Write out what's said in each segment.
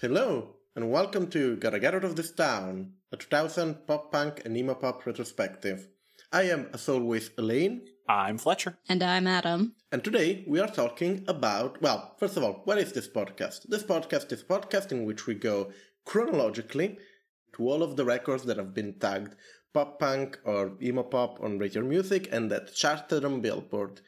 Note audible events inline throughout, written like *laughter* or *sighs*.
Hello, and welcome to Gotta Get Out of This Town, a 2000 pop punk and emo pop retrospective. I am, as always, Elaine, I'm Fletcher. And I'm Adam. and today we are talking about, well, first of all, what is this podcast? This podcast is a podcast in which we go chronologically to all of the records that have been tagged pop punk or emo pop on Rate Your Music and that charted on Billboard.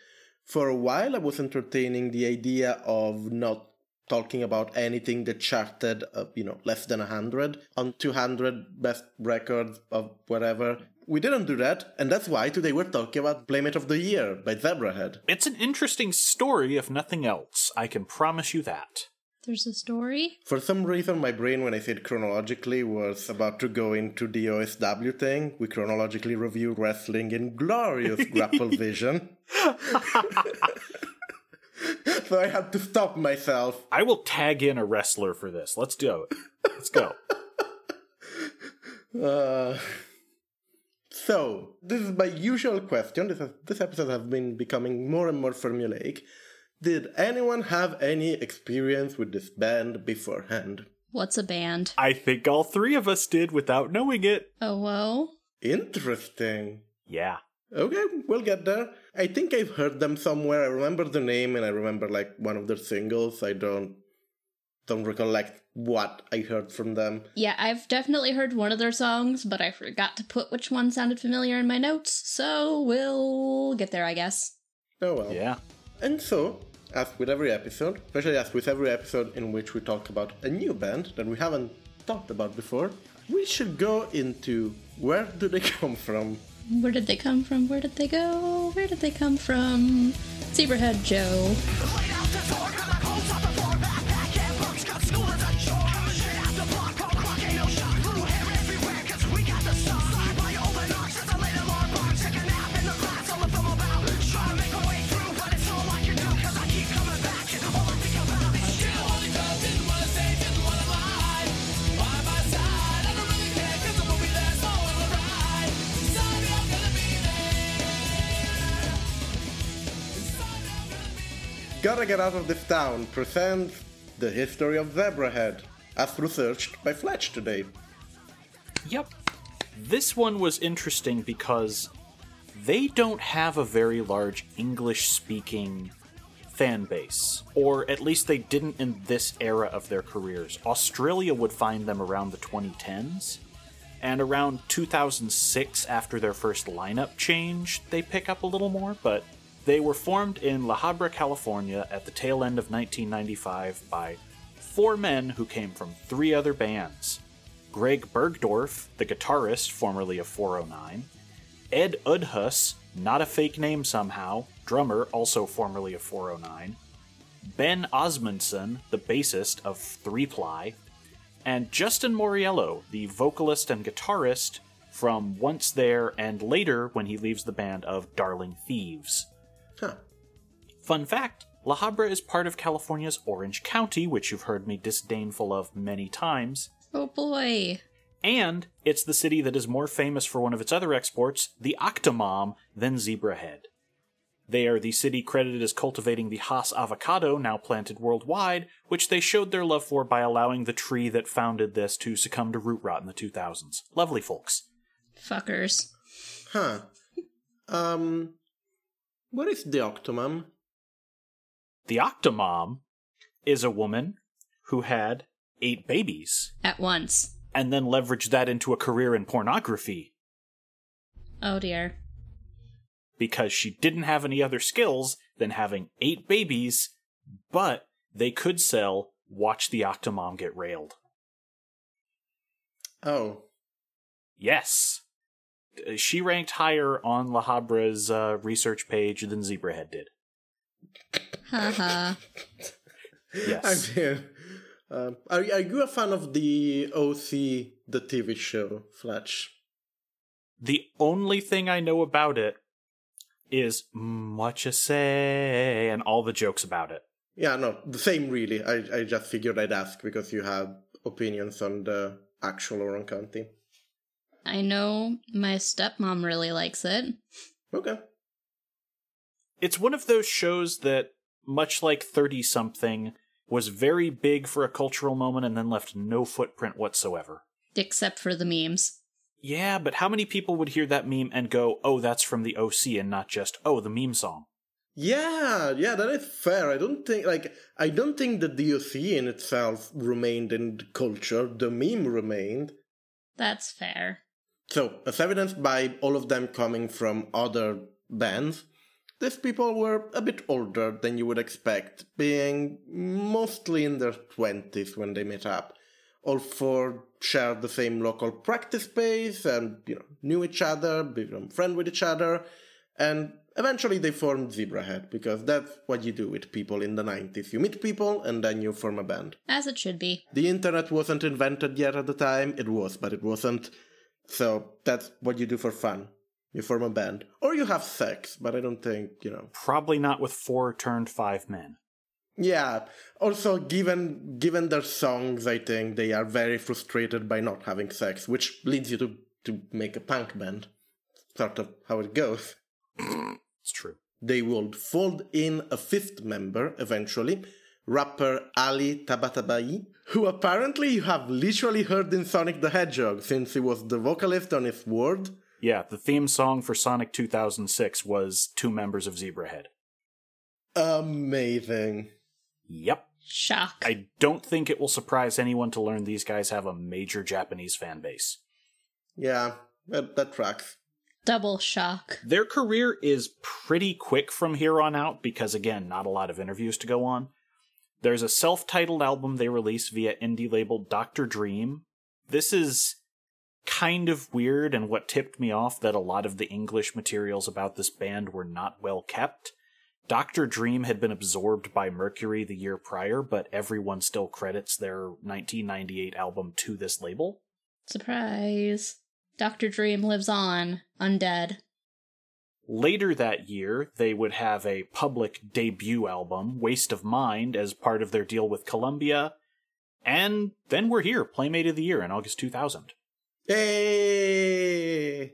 For a while, I was entertaining the idea of not talking about anything that charted, uh, you know, less than 100 on 200 best records of whatever. We didn't do that, and that's why today we're talking about Playmate of the Year by Zebrahead. It's an interesting story, if nothing else. I can promise you that. There's a story. For some reason, my brain, when I said chronologically, was about to go into the OSW thing. We chronologically review wrestling in glorious *laughs* grapple vision. *laughs* *laughs* so I have to stop myself. I will tag in a wrestler for this. Let's do it. Let's go. *laughs* Uh, so, this is my usual question. This, has, this episode has been becoming more and more formulaic. Did anyone have any experience with this band beforehand? What's a band? I think all three of us did without knowing it. Oh, whoa. Interesting. Yeah. Okay, we'll get there. I think I've heard them somewhere. I remember the name and I remember like one of their singles. I don't don't recollect what I heard from them. Yeah, I've definitely heard one of their songs, but I forgot to put which one sounded familiar in my notes, so we'll get there, I guess. Oh well. Yeah. And so, as with every episode, especially as with every episode in which we talk about a new band that we haven't talked about before, we should go into where do they *laughs* come from? Where did they come from? Where did they go? Where did they come from? Zebrahead Joe. Gotta Get Out of This Town presents the history of Zebrahead, as researched by Fletch today. Yep. This one was interesting because they don't have a very large English speaking fan base. Or at least they didn't in this era of their careers. Australia would find them around the 2010s. And around 2006, after their first lineup change, they pick up a little more, but they were formed in La Habra, California at the tail end of 1995 by four men who came from three other bands. Greg Bergdorf, the guitarist formerly of 409, Ed Udhus, not a fake name somehow, drummer also formerly of 409, Ben Osmondson, the bassist of Three Ply, and Justin Mauriello, the vocalist and guitarist from Once There and later when he leaves the band of Darling Thieves. Huh. Fun fact La Habra is part of California's Orange County, which you've heard me disdainful of many times. Oh boy. And it's the city that is more famous for one of its other exports, the Octomom, than Zebrahead. They are the city credited as cultivating the Hass avocado, now planted worldwide, which they showed their love for by allowing the tree that founded this to succumb to root rot in the 2000s. Lovely folks. Fuckers. Huh. Um, what is the Octomom? The Octomom is a woman who had eight babies At once. and then leveraged that into a career in pornography Oh dear. because she didn't have any other skills than having eight babies, but they could sell Watch the Octomom Get Railed. Oh, Yes. Uh, She ranked higher on La Habra's uh, research page than Zebrahead did. Haha. Yes. I mean, um, are, are you a fan of the OC, the TV show, Fletch? The only thing I know about it is what you say and all the jokes about it. Yeah, no, the same really. I, I just figured I'd ask because you have opinions on the actual Orange County. I know my stepmom really likes it. Okay. It's one of those shows that, much like 30 something, was very big for a cultural moment and then left no footprint whatsoever. Except for the memes. Yeah, but how many people would hear that meme and go, oh, that's from the OC and not just, oh, the meme song? Yeah, yeah, that is fair. I don't think like I don't think that the OC in itself remained in the culture. The meme remained. That's fair. So, as evidenced by all of them coming from other bands, these people were a bit older than you would expect, being mostly in their 20s when they met up. All four shared the same local practice space and, you know, knew each other, became friends with each other, and eventually they formed Zebrahead, because that's what you do with people in the 90s. You meet people and then you form a band. As it should be. The internet wasn't invented yet at the time. It was, but it wasn't. So that's what you do for fun. You form a band. Or you have sex, but I don't think, you know. Probably not with four turned five men. Yeah. Also, given given their songs, I think they are very frustrated by not having sex, which leads you to, to make a punk band. Sort of how it goes. It's true. They would fold in a fifth member eventually, rapper Ali Tabatabai, who apparently you have literally heard in Sonic the Hedgehog since he was the vocalist on His World. Yeah, the theme song for Sonic 2006 was two members of Zebrahead. Amazing. Yep. Shock. I don't think it will surprise anyone to learn these guys have a major Japanese fan base. Yeah, that, that tracks. Double shock. Their career is pretty quick from here on out because, again, not a lot of interviews to go on. There's a self titled album they released via indie label Dr. Dream. This is kind of weird and what tipped me off that a lot of the English materials about this band were not well kept. Dr. Dream had been absorbed by Mercury the year prior, but everyone still credits their 1998 album to this label. Surprise. Dr. Dream lives on, undead. Later that year, they would have a public debut album, Waste of Mind, as part of their deal with Columbia. And then we're here, Playmate of the Year in August 2000. Hey!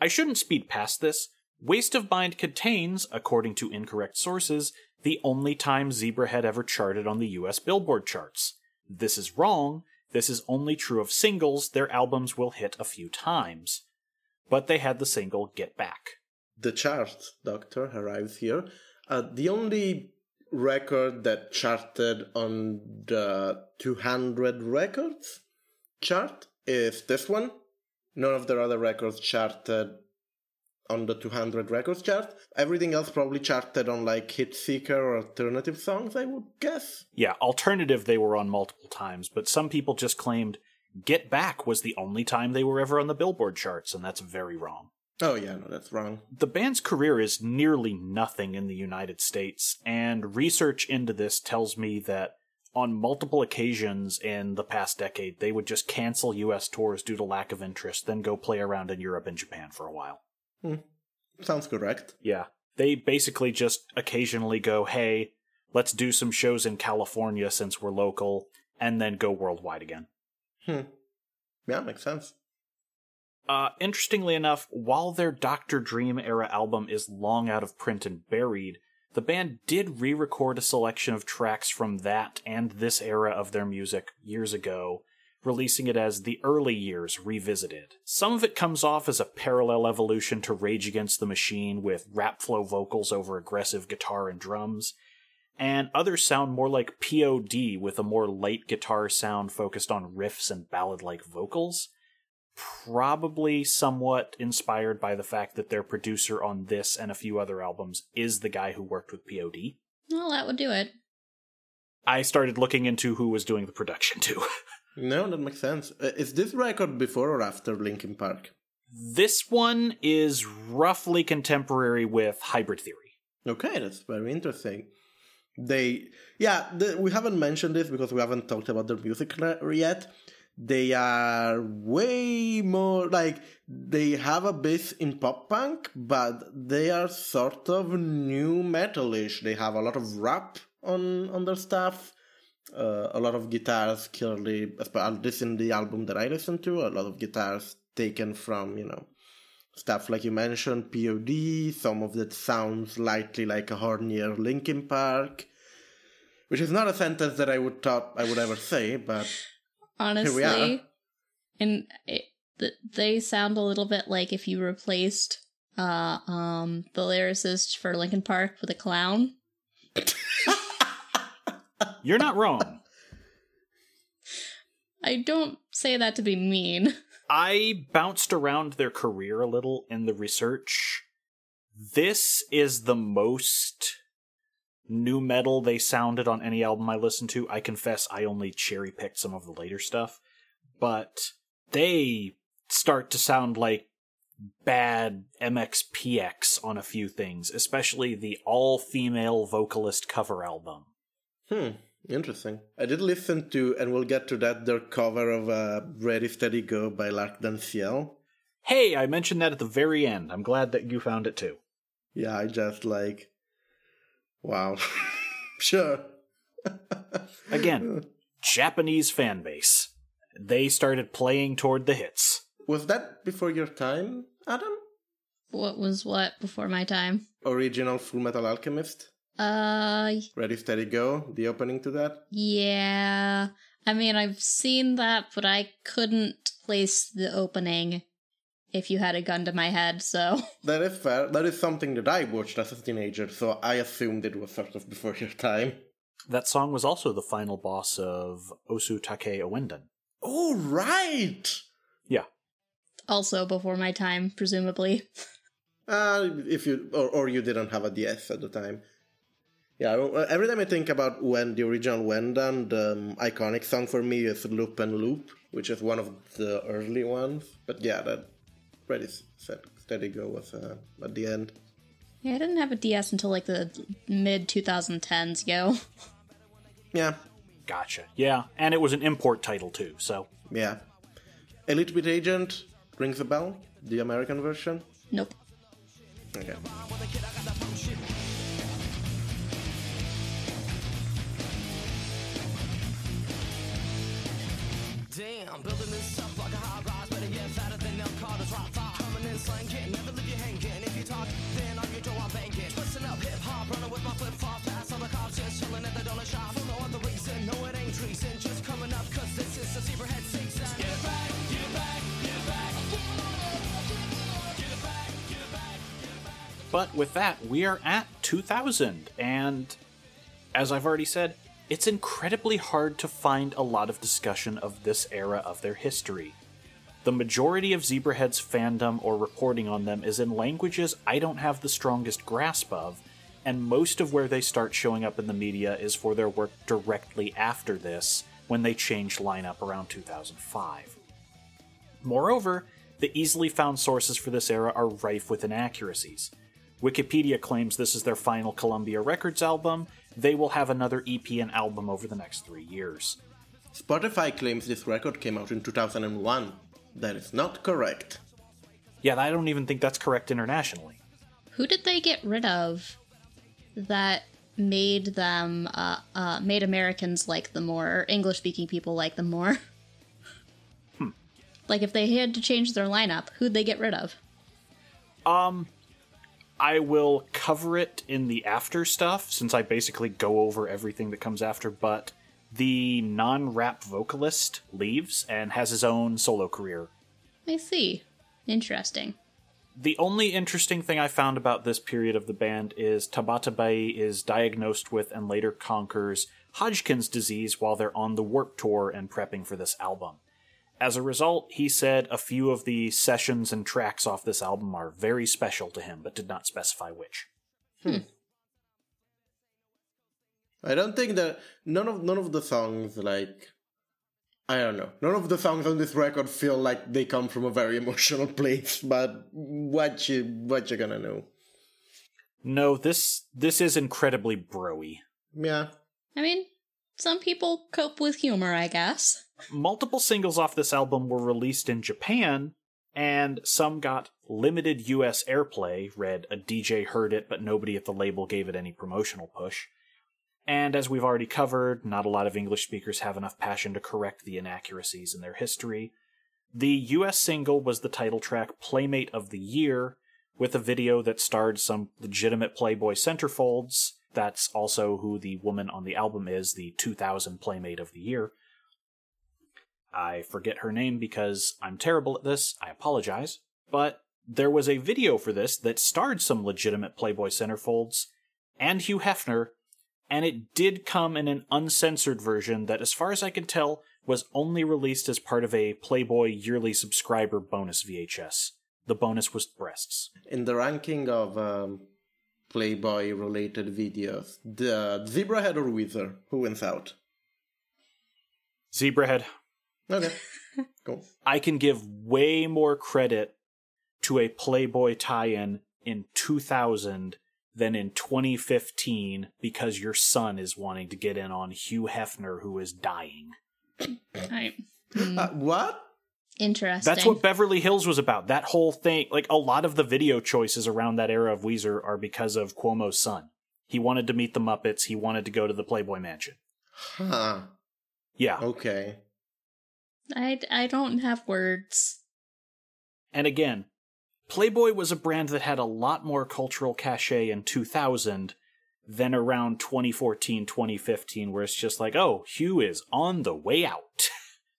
I shouldn't speed past this. Waste of Mind contains, according to incorrect sources, the only time Zebrahead ever charted on the US Billboard charts. This is wrong. This is only true of singles. Their albums will hit a few times. But they had the single Get Back. The chart, Doctor, arrives here. Uh, the only record that charted on the 200 records chart is this one. None of their other records charted on the 200 records chart. Everything else probably charted on like hit seeker or alternative songs, I would guess. Yeah, alternative they were on multiple times, but some people just claimed Get Back was the only time they were ever on the Billboard charts, and that's very wrong. Oh, yeah, no, that's wrong. The band's career is nearly nothing in the United States, and research into this tells me that on multiple occasions in the past decade, they would just cancel US tours due to lack of interest, then go play around in Europe and Japan for a while. Sounds correct. Yeah. They basically just occasionally go, hey, let's do some shows in California since we're local, and then go worldwide again. Hmm. Yeah, makes sense. Uh, interestingly enough, while their Dr. Dream era album is long out of print and buried, the band did re record a selection of tracks from that and this era of their music years ago, releasing it as The Early Years Revisited. Some of it comes off as a parallel evolution to Rage Against the Machine with rap flow vocals over aggressive guitar and drums, and others sound more like POD with a more light guitar sound focused on riffs and ballad like vocals probably somewhat inspired by the fact that their producer on this and a few other albums is the guy who worked with POD. Well, that would do it. I started looking into who was doing the production too. *laughs* No, that makes sense. Uh, is this record before or after Linkin Park? this one is roughly contemporary with Hybrid Theory. Okay, that's very interesting. They, yeah, the, we haven't mentioned this because we haven't talked about their music yet. They are way more like they have a base in pop punk, but they are sort of new metalish. They have a lot of rap on on their stuff, uh, a lot of guitars. Clearly, least in the album that I listened to, a lot of guitars taken from you know stuff like you mentioned, POD. Some of that sounds slightly like a hornier Linkin Park, which is not a sentence that I would thought I would ever say, but Honestly, we are. and it, they sound a little bit like if you replaced uh um the lyricist for Linkin Park with a clown. *laughs* You're not wrong. I don't say that to be mean. *laughs* I bounced around their career a little in the research. This is the most new metal they sounded on any album I listened to. I confess I only cherry picked some of the later stuff, but they start to sound like bad MXPX on a few things, especially the all female vocalist cover album. Hmm, interesting. I did listen to, and we'll get to that, their cover of uh, Ready Steady Go by L'Arc-en-Ciel. Hey, I mentioned that at the very end. I'm glad that you found it too. Yeah, I just like, wow. *laughs* sure. *laughs* Again, Japanese fan base. They started playing toward the hits. Was that before your time, Adam? What was what before my time? Original Full Metal Alchemist? Uh, Ready Steady Go, the opening to that? yeah. I mean, I've seen that, but I couldn't place the opening if you had a gun to my head, so. *laughs* That is fair. That is something that I watched as a teenager, so I assumed it was sort of before your time. That song was also the final boss of Osu Tatakae Ouendan. Oh, right! Yeah. Also before my time, presumably. *laughs* Uh, if you or, or you didn't have a DS at the time. Yeah, every time I think about when the original Ouendan, the um, iconic song for me is Loop and Loop, which is one of the early ones. But yeah, that Ready Set Steady Go was uh, at the end. Yeah, I didn't have a DS until like the mid 2010s, yo. *laughs* Yeah, Gotcha. Yeah, and it was an import title too, so. yeah. Elite Beat Agent rings a bell. The American version. Nope. Okay. Damn, building this up like a high rise, better get fatter Coming in slanking, never leave. If you talk, then on your door I'm banking. Twisting up hip hop, running with my flip flop. On the cops, just chilling at the shop. For no other reason, no it ain't treason. Just coming up, cause this is a Zebrahead season. Get back, get back, get back. But with that, we are at 2000, and as I've already said, it's incredibly hard to find a lot of discussion of this era of their history. The majority of Zebrahead's fandom or reporting on them is in languages I don't have the strongest grasp of, and most of where they start showing up in the media is for their work directly after this, when they changed lineup around 2005. Moreover, the easily found sources for this era are rife with inaccuracies. Wikipedia claims this is their final Columbia Records album. They will have another EP and album over the next three years. Spotify claims this record came out in 2001. That is not correct. Yeah, I don't even think that's correct internationally. Who did they get rid of that made them, uh, uh, made Americans like them more, or English speaking people like them more? *laughs* Like, if they had to change their lineup, who'd they get rid of? Um, I will cover it in the after stuff since I basically go over everything that comes after, but the non rap vocalist leaves and has his own solo career. I see. Interesting. The only interesting thing I found about this period of the band is Tabatabai is diagnosed with and later conquers Hodgkin's disease while they're on the Warped Tour and prepping for this album. As a result, he said a few of the sessions and tracks off this album are very special to him, but did not specify which. Hmm. I don't think that none of none of the songs like I don't know. None of the songs on this record feel like they come from a very *laughs* emotional place, but what you what you gonna know? No, this this is incredibly broy. Yeah. I mean, some people cope with humor, I guess. Multiple singles off this album were released in Japan, and some got limited US airplay. Read a DJ heard it, but nobody at the label gave it any promotional push. And as we've already covered, not a lot of English speakers have enough passion to correct the inaccuracies in their history. The US single was the title track Playmate of the Year, with a video that starred some legitimate Playboy centerfolds. That's also who the woman on the album is, the 2000 Playmate of the Year. I forget her name because I'm terrible at this, I apologize. But there was a video for this that starred some legitimate Playboy centerfolds and Hugh Hefner, and it did come in an uncensored version that, as far as I can tell, was only released as part of a Playboy yearly subscriber bonus VHS. The bonus was breasts. In the ranking of um, Playboy related videos, the Zebrahead or Weezer, who wins out? Zebrahead. Okay. *laughs* cool. I can give way more credit to a Playboy tie in in 2000 than in 2015 because your son is wanting to get in on Hugh Hefner, who is dying. Right. Uh, what? Interesting. That's what Beverly Hills was about. That whole thing, like a lot of the video choices around that era of Weezer are because of Cuomo's son. He wanted to meet the Muppets. He wanted to go to the Playboy Mansion. Huh. Yeah. Okay. I, I don't have words. And again, Playboy was a brand that had a lot more cultural cachet in 2000 than around 2014, 2015, where it's just like, oh, Hugh is on the way out.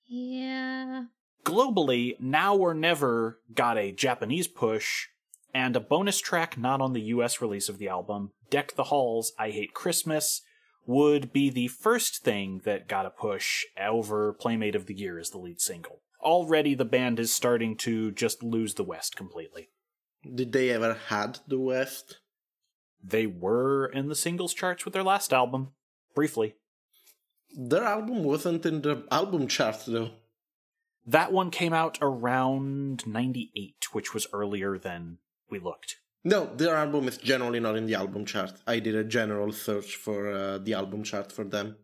Yeah. Globally, Now or Never got a Japanese push, and a bonus track not on the US release of the album, Deck the Halls, I Hate Christmas, would be the first thing that got a push over Playmate of the Year as the lead single. Already the band is starting to just lose the West completely. Did they ever had the West? They were in the singles charts with their last album, briefly. Their album wasn't in the album chart though. That one came out around 98, which was earlier than we looked. No, their album is generally not in the album chart. I did a general search for uh, the album chart for them.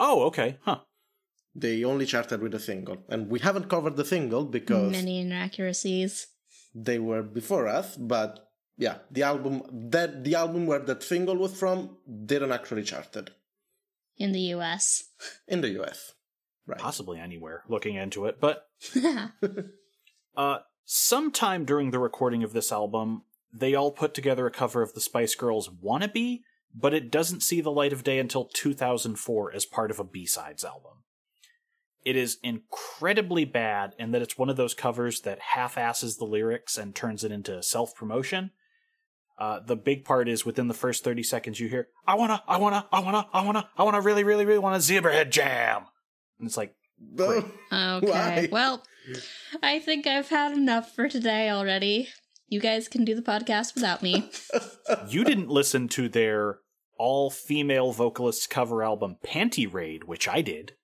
Oh, okay. Huh. They only charted with a single, and we haven't covered the single because Many inaccuracies. they were before us. But yeah, the album that the album where that single was from didn't actually charted in the US. *laughs* in the US. Right. Possibly anywhere, looking into it. But *laughs* *laughs* uh, sometime during the recording of this album, they all put together a cover of the Spice Girls' Wannabe, but it doesn't see the light of day until 2004 as part of a B-Sides album. It is incredibly bad in that it's one of those covers that half-asses the lyrics and turns it into self-promotion. Uh, the big part is within the first 30 seconds you hear, I wanna, I wanna, I wanna, I wanna, I wanna really, really, really want a Zebrahead jam. And it's like, *laughs* Oh, Okay. Why? Well, I think I've had enough for today already. You guys can do the podcast without me. *laughs* you didn't listen to their all female vocalist cover album Panty Raid, which I did.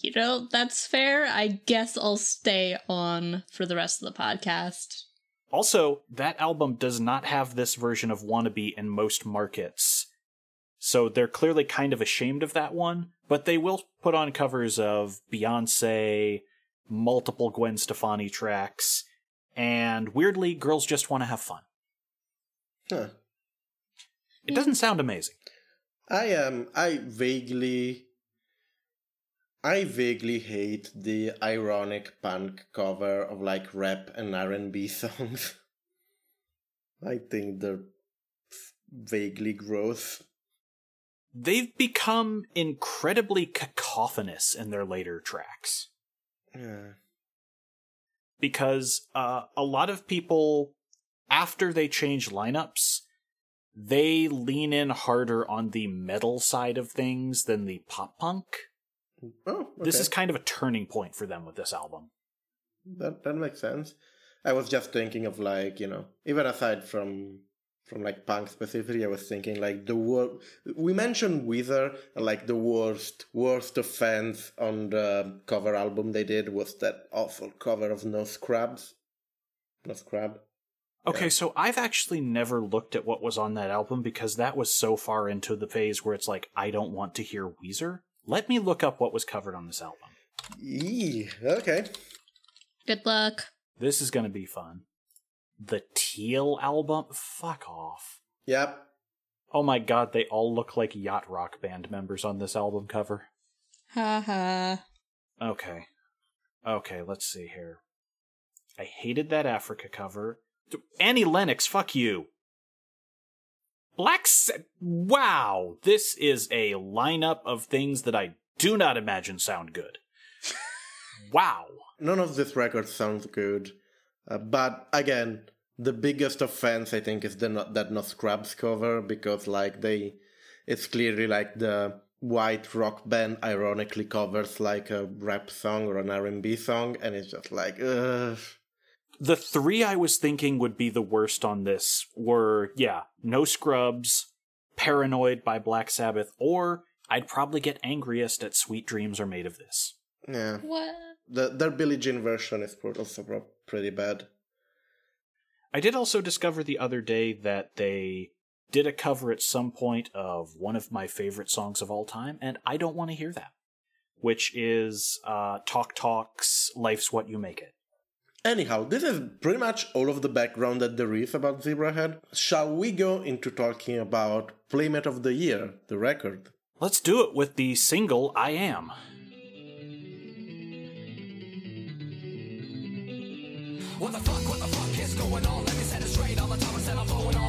You know, that's fair. I guess I'll stay on for the rest of the podcast. Also, that album does not have this version of Wannabe in most markets. So they're clearly kind of ashamed of that one, but they will put on covers of Beyonce, multiple Gwen Stefani tracks, and weirdly, Girls Just Want to Have Fun. huh. It doesn't sound amazing. I um I vaguely I vaguely hate the ironic punk cover of like rap and R&B *laughs* songs. I think they're vaguely gross. They've become incredibly cacophonous in their later tracks. Yeah. because uh, a lot of people, after they change lineups, they lean in harder on the metal side of things than the pop punk. Oh, This is kind of a turning point for them with this album. that that makes sense. I was just thinking of like, you know, even aside from from like punk specifically, I was thinking like the wor we mentioned Weezer like the worst worst offense on the cover album they did was that awful cover of No Scrubs. No Scrub. Okay, so I've actually never looked at what was on that album because that was so far into the phase where it's like, I don't want to hear Weezer. Let me look up what was covered on this album. Eee, okay. Good luck. This is going to be fun. The Teal album? Fuck off. Yep. Oh my god, they all look like Yacht Rock band members on this album cover. Ha ha. Okay. Okay, let's see here. I hated that Africa cover. Annie Lennox, fuck you. Black Sa- Wow, this is a lineup of things that I do not imagine sound good. *laughs* wow. None of this record sounds good. Uh, but again, the biggest offense I think is the no- that No Scrubs cover because like they, it's clearly like the white rock band ironically covers like a rap song or an R&B song, and it's just like, ugh. The three I was thinking would be the worst on this were, yeah, No Scrubs, Paranoid by Black Sabbath, or I'd probably get angriest at Sweet Dreams Are Made of This. Yeah, What? the their Billie Jean version is also pretty bad. I did also discover the other day that they did a cover at some point of one of my favorite songs of all time, and I don't want to hear that, which is uh, Talk Talk's Life's What You Make It. Anyhow, this is pretty much all of the background that there is about Zebrahead. Shall we go into talking about Playmate of the Year, the record? Let's do it with the single I Am. What the fuck, what the fuck is going on? Let me set it straight. All the time I said I'm flowing all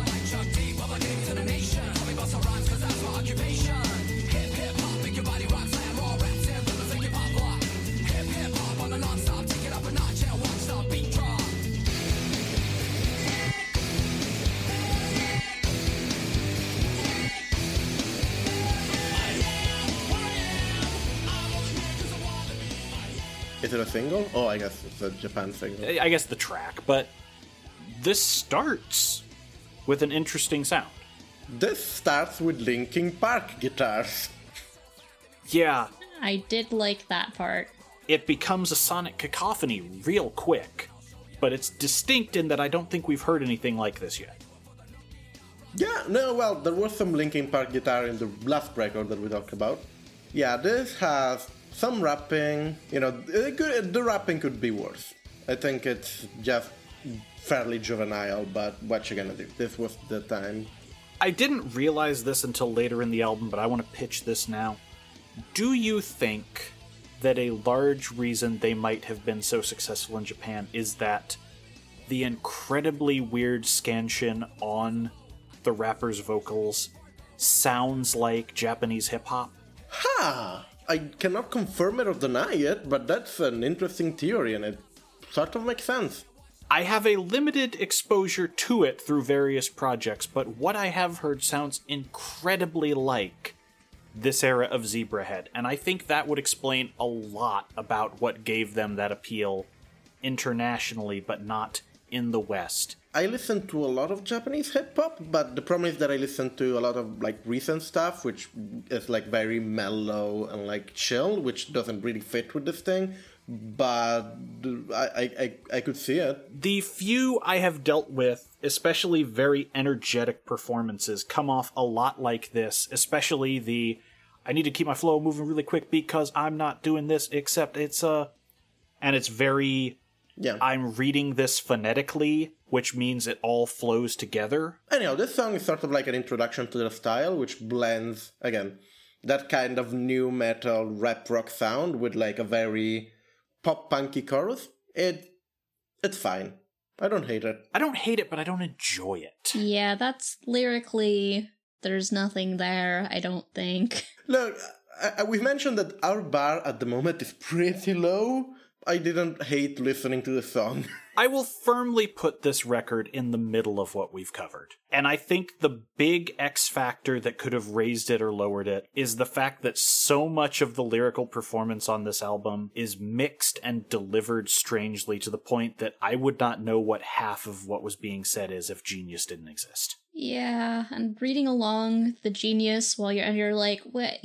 Is it a single? Oh, I guess it's a Japan single. I guess the track, but this starts with an interesting sound. This starts with Linkin Park guitars. Yeah, I did like that part. it becomes a sonic cacophony real quick, but it's distinct in that I don't think we've heard anything like this yet. Yeah, no, well, there was some Linkin Park guitar in the last record that we talked about. Yeah, this has some rapping. You know, it could, the rapping could be worse. I think it's just fairly juvenile, but what you gonna do? This was the time. I didn't realize this until later in the album, but I want to pitch this now. Do you think that a large reason they might have been so successful in Japan is that the incredibly weird scansion on the rapper's vocals sounds like Japanese hip hop? Ha! I cannot confirm it or deny it, but that's an interesting theory, and it sort of makes sense. I have a limited exposure to it through various projects, but what I have heard sounds incredibly like this era of Zebrahead, and I think that would explain a lot about what gave them that appeal internationally, but not in the West. I listen to a lot of Japanese hip hop, but the problem is that I listen to a lot of like recent stuff, which is like very mellow and like chill, which doesn't really fit with this thing. But I I, I, could see it. The few I have dealt with, especially very energetic performances, come off a lot like this, especially the I need to keep my flow moving really quick because I'm not doing this except it's uh and it's very Yeah. I'm reading this phonetically, which means it all flows together. Anyhow, this song is sort of like an introduction to the style, which blends again that kind of new metal rap rock sound with like a very pop punky chorus. It it's fine. I don't hate it. I don't hate it, but I don't enjoy it. Yeah, that's lyrically. There's nothing there, I don't think. Look, I, I, we've mentioned that our bar at the moment is pretty low. I didn't hate listening to the song. *laughs* I will firmly put this record in the middle of what we've covered. And I think the big X factor that could have raised it or lowered it is the fact that so much of the lyrical performance on this album is mixed and delivered strangely to the point that I would not know what half of what was being said is if Genius didn't exist. Yeah, and reading along the genius while you're and you're like, what?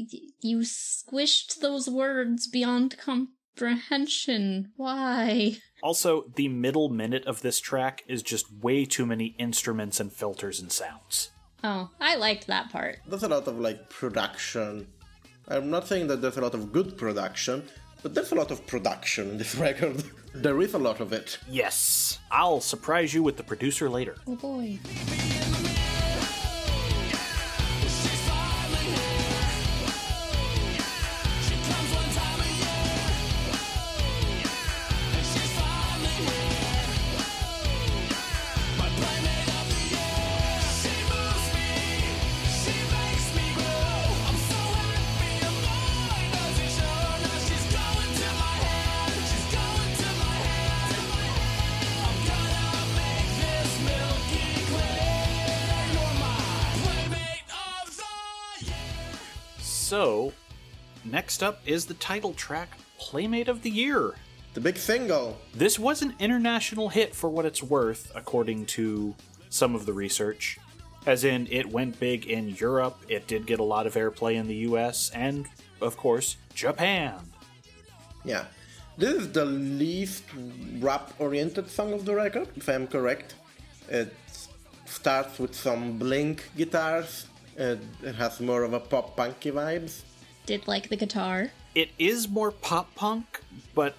You squished those words beyond com- comprehension. Why? Also, the middle minute of this track is just way too many instruments and filters and sounds. Oh, I liked that part. There's a lot of like production. I'm not saying that there's a lot of good production, but there's a lot of production in this *laughs* record. there is a lot of it. Yes, I'll surprise you with the producer later. Oh boy. Up is the title track, Playmate of the Year. The big single. This was an international hit for what it's worth, according to some of the research. As in, it went big in Europe, it did get a lot of airplay in the US, and, of course, Japan. Yeah. This is the least rap oriented song of the record, if I'm correct. It starts with some blink guitars. It, it has more of a pop punky vibes. Did like the guitar. It is more pop punk, but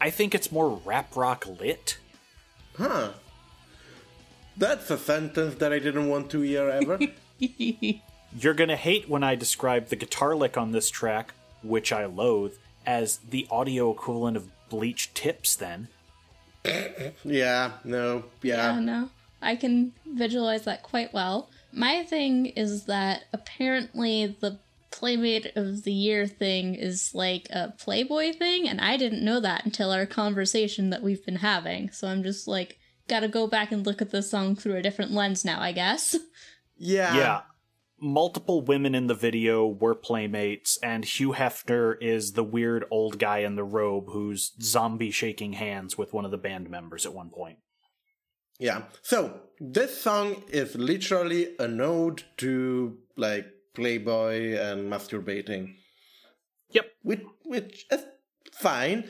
I think it's more rap rock lit. Huh. That's a sentence that I didn't want to hear ever. *laughs* You're gonna hate when I describe the guitar lick on this track, which I loathe, as the audio equivalent of bleach tips then. yeah, no, Yeah, yeah. no. I can visualize that quite well. My thing is that apparently the Playmate of the Year thing is like a Playboy thing, and I didn't know that until our conversation that we've been having. So I'm just like, gotta go back and look at this song through a different lens now, I guess. *laughs* Yeah. Yeah. Multiple women in the video were playmates, and Hugh Hefner is the weird old guy in the robe who's zombie shaking hands with one of the band members at one point. Yeah. So this song is literally an ode to like Playboy and masturbating. Yep. Which which is fine.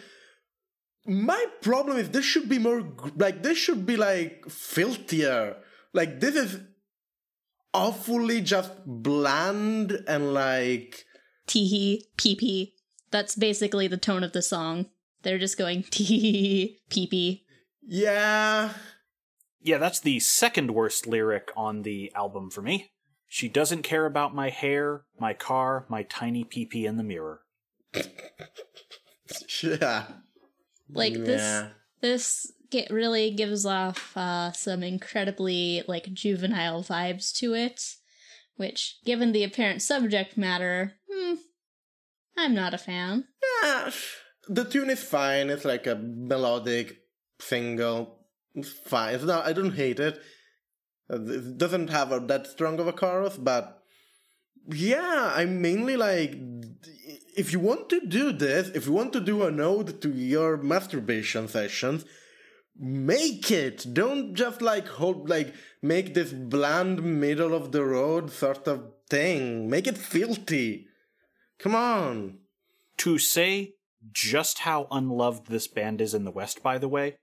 My problem is this should be more like this should be like filthier. Like this is awfully just bland and like Teehee, pee pee. That's basically the tone of the song. They're just going *laughs* teehee, pee pee. yeah. Yeah, that's the second worst lyric on the album for me. She doesn't care about my hair, my car, my tiny pee in the mirror. *laughs* Yeah. Like this this get really gives off uh, some incredibly like juvenile vibes to it, which, given the apparent subject matter, hmm, I'm not a fan. Yeah, the tune is fine. It's like a melodic single. It's fine. It's not. I don't hate it. It doesn't have a, that strong of a chorus, but yeah, I'm mainly like, if you want to do this, if you want to do an ode to your masturbation sessions, make it. Don't just like hold like make this bland middle of the road sort of thing. Make it filthy. Come on. To say just how unloved this band is in the West, by the way,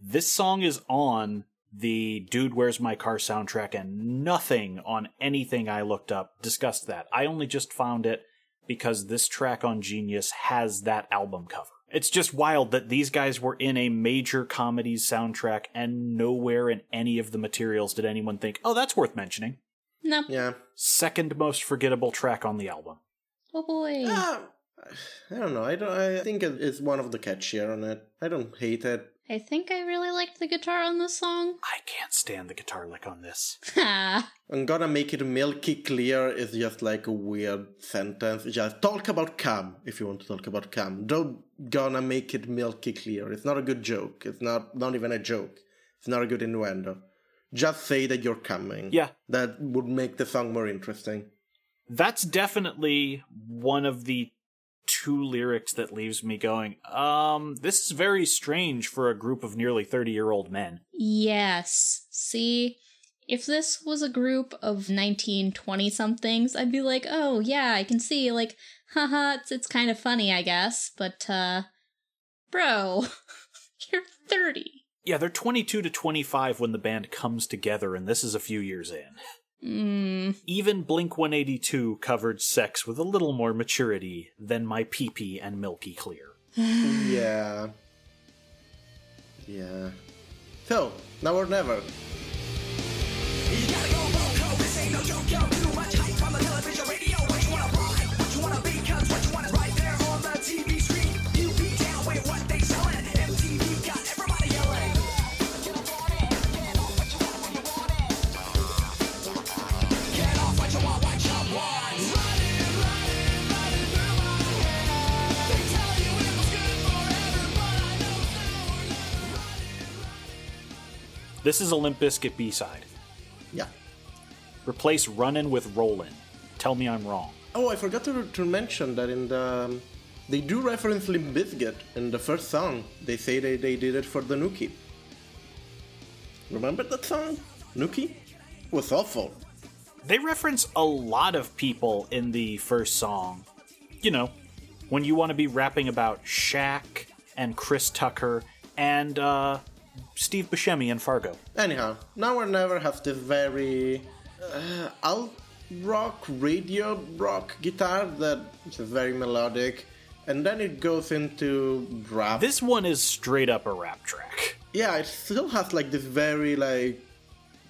this song is on the Dude Where's My Car soundtrack, and nothing on anything I looked up discussed that. I only just found it because this track on Genius has that album cover. It's just wild that these guys were in a major comedies soundtrack, and nowhere in any of the materials did anyone think, oh, that's worth mentioning. No. Yeah. Second most forgettable track on the album. Oh boy. Ah, I don't know. I don't. I think it's one of the catchier on it. I don't hate it. I think I really liked the guitar on this song. *laughs* I can't stand the guitar lick on this. I'm gonna make it milky clear is just like a weird sentence. Just talk about Cam if you want to talk about Cam. Don't gonna make it milky clear. It's not a good joke. It's not not even a joke. It's not a good innuendo. Just say that you're coming. Yeah. That would make the song more interesting. That's definitely one of the two lyrics that leaves me going, um, this is very strange for a group of nearly 30 year old men. Yes. See, if this was a group of 1920 somethings, I'd be like, oh, yeah, I can see, like, haha, it's, it's kind of funny, I guess. But, uh, Bro, *laughs* you're 30. Yeah, they're 22 to 25 when the band comes together, and this is a few years in. *laughs* Mm, Even Blink 182 covered sex with a little more maturity than my pee and Milky Clear. *sighs* Yeah. Yeah. So, now or never. This is a Limp Bizkit B-side. Yeah. Replace Runnin' with Rollin'. Tell me I'm wrong. Oh, I forgot to, to mention that in the. um, They do reference Limp Bizkit in the first song. They say they, they did it for the Nookie. Remember that song? Nookie? It was awful. They reference a lot of people in the first song. You know, when you want to be rapping about Shaq and Chris Tucker and uh, Steve Buscemi and Fargo. Anyhow, Now or Never have the very uh, alt rock, radio rock guitar that is very melodic, and then it goes into rap. This one is straight up a rap track. yeah, it still has like this very like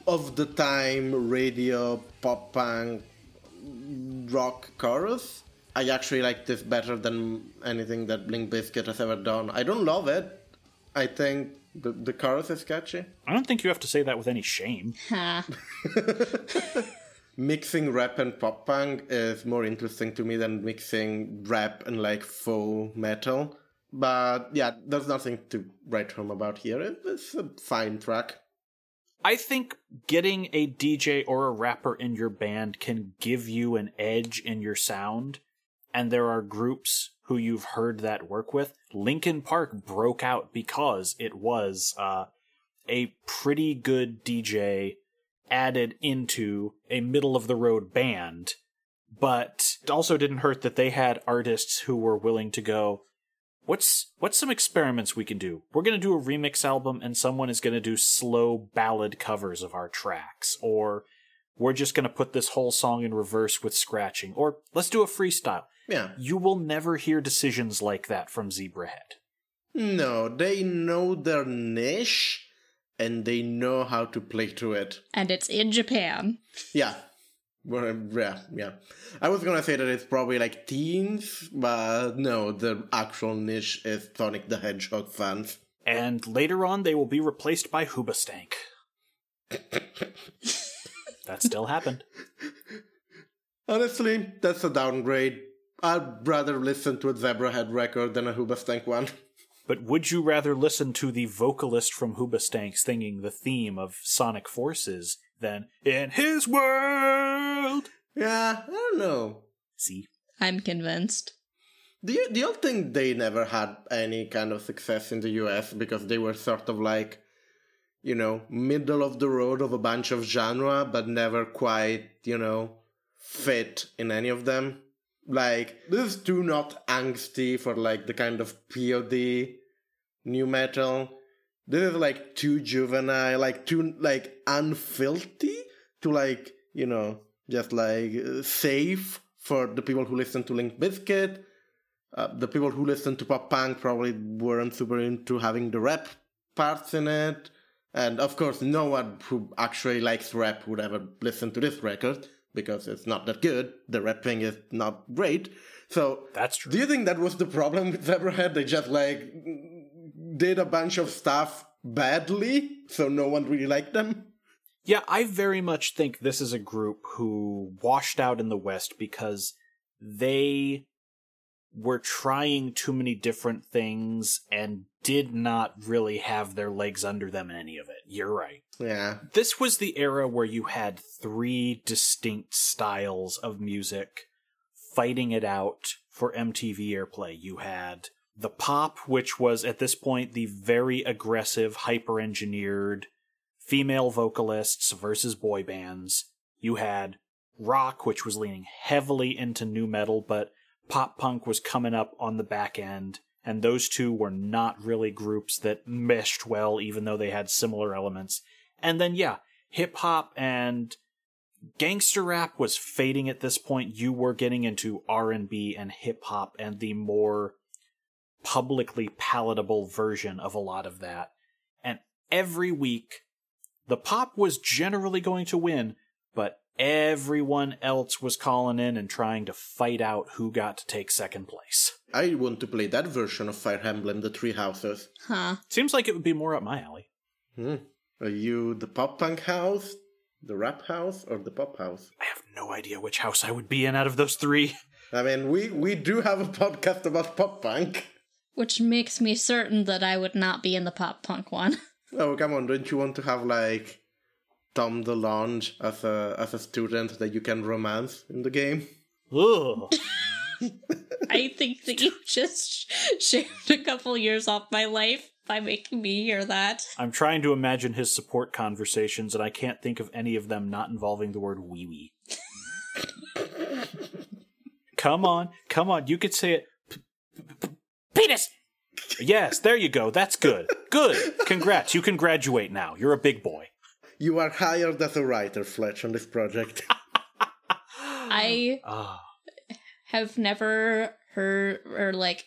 of the time radio pop punk rock chorus. I actually like this better than anything that Blink Bizkit has ever done. I don't love it. I think the, the chorus is catchy. I don't think you have to say that with any shame. *laughs* mixing rap and pop punk is more interesting to me than mixing rap and like faux metal. But yeah, there's nothing to write home about here. It's a fine track. I think getting a DJ or a rapper in your band can give you an edge in your sound, and there are groups who you've heard that work with. Linkin Park broke out because it was uh, a pretty good DJ added into a middle of the road band, but it also didn't hurt that they had artists who were willing to go, What's what's some experiments we can do? We're gonna do a remix album, and someone is gonna do slow ballad covers of our tracks, or we're just gonna put this whole song in reverse with scratching, or let's do a freestyle. Yeah. You will never hear decisions like that from Zebrahead. No, they know their niche and they know how to play to it. And it's in Japan. Yeah. Well, yeah, yeah. I was gonna say that it's probably like teens, but no, the actual niche is Sonic the Hedgehog fans. And later on, they will be replaced by Hoobastank. *laughs* that still happened. Honestly, that's a downgrade. I'd rather listen to a Zebrahead record than a Hoobastank one. *laughs* But would you rather listen to the vocalist from Hoobastank singing the theme of Sonic Forces than In His World? Yeah, I don't know. See? I'm convinced. Do you, do you think they never had any kind of success in the US because they were sort of like, you know, middle of the road of a bunch of genre, but never quite, you know, fit in any of them? Like, this is too not angsty for like the kind of POD nu metal. This is like too juvenile, like too like unfilthy to like, you know, just like uh, safe for the people who listen to Link Biscuit. Uh, the people who listen to pop punk probably weren't super into having the rap parts in it. And of course, no one who actually likes rap would ever listen to this record because it's not that good. The rap thing is not great. So, That's true. do you think that was the problem with Zebrahead? They just like did a bunch of stuff badly, so no one really liked them? Yeah, I very much think this is a group who washed out in the West because they were trying too many different things and did not really have their legs under them in any of it. You're right. Yeah. This was the era where you had three distinct styles of music fighting it out for MTV airplay. You had the pop, which was at this point the very aggressive, hyper engineered female vocalists versus boy bands. You had rock, which was leaning heavily into nu metal, but pop punk was coming up on the back end. And those two were not really groups that meshed well, even though they had similar elements. And then, yeah, hip hop and gangster rap was fading at this point. You were getting into R and B and hip hop and the more publicly palatable version of a lot of that. And every week, the pop was generally going to win, but everyone else was calling in and trying to fight out who got to take second place. I want to play that version of Fire Emblem, the Three Houses. Huh. Seems like it would be more up my alley. Hmm. Are you the pop punk house, the rap house, or the pop house? I have no idea which house I would be in out of those three. I mean, we, we do have a podcast about pop punk. Which makes me certain that I would not be in the pop punk one. *laughs* Oh, come on, don't you want to have, like, Tom DeLonge as a, as a student that you can romance in the game? Ugh. *laughs* *laughs* I think that you just *laughs* shaved a couple years off my life by making me hear that. I'm trying to imagine his support conversations, and I can't think of any of them not involving the word wee wee. come on, come on, you could say it. P- p- p- Penis! Yes, there you go. That's good. Good. Congrats. You can graduate now. You're a big boy. You are hired as a writer, Fletch, on this project. I Ah. Have never heard or like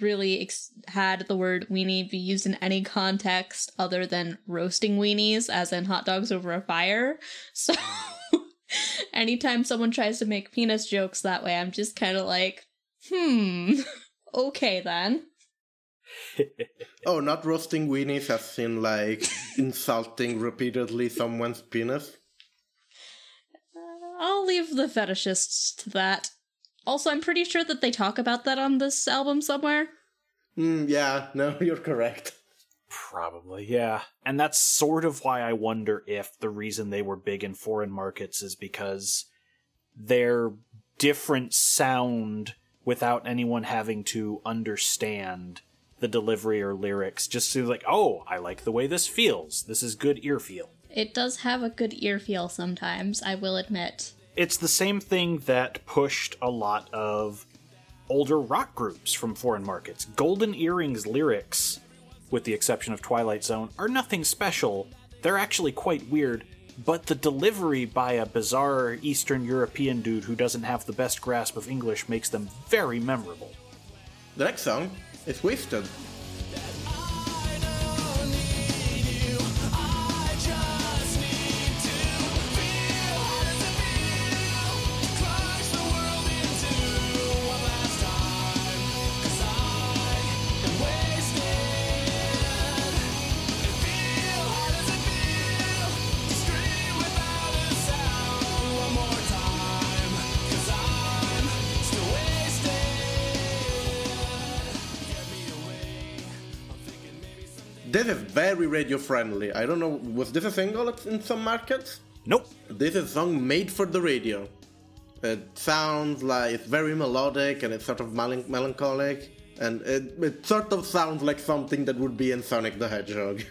really ex- had the word weenie be used in any context other than roasting weenies, as in hot dogs over a fire. *laughs* So anytime someone tries to make penis jokes that way, I'm just kind of like, hmm, okay then. *laughs* oh, not roasting weenies as in, like, *laughs* insulting repeatedly someone's penis? I'll leave the fetishists to that. Also, I'm pretty sure that they talk about that on this album somewhere. Hmm, yeah, no, *laughs* you're correct. Probably, yeah. And that's sort of why I wonder if the reason they were big in foreign markets is because their different sound without anyone having to understand the delivery or lyrics just seems like, oh, I like the way this feels. This is good ear feel. It does have a good ear feel sometimes, I will admit. It's the same thing that pushed a lot of older rock groups from foreign markets. Golden Earrings lyrics, with the exception of Twilight Zone, are nothing special. They're actually quite weird, but the delivery by a bizarre Eastern European dude who doesn't have the best grasp of English makes them very memorable. The next song is Wasted. Very radio friendly. I don't know, was this a single in some markets? Nope. This is a song made for the radio. It sounds like it's very melodic and it's sort of melan- melancholic, and it, it sort of sounds like something that would be in Sonic the Hedgehog.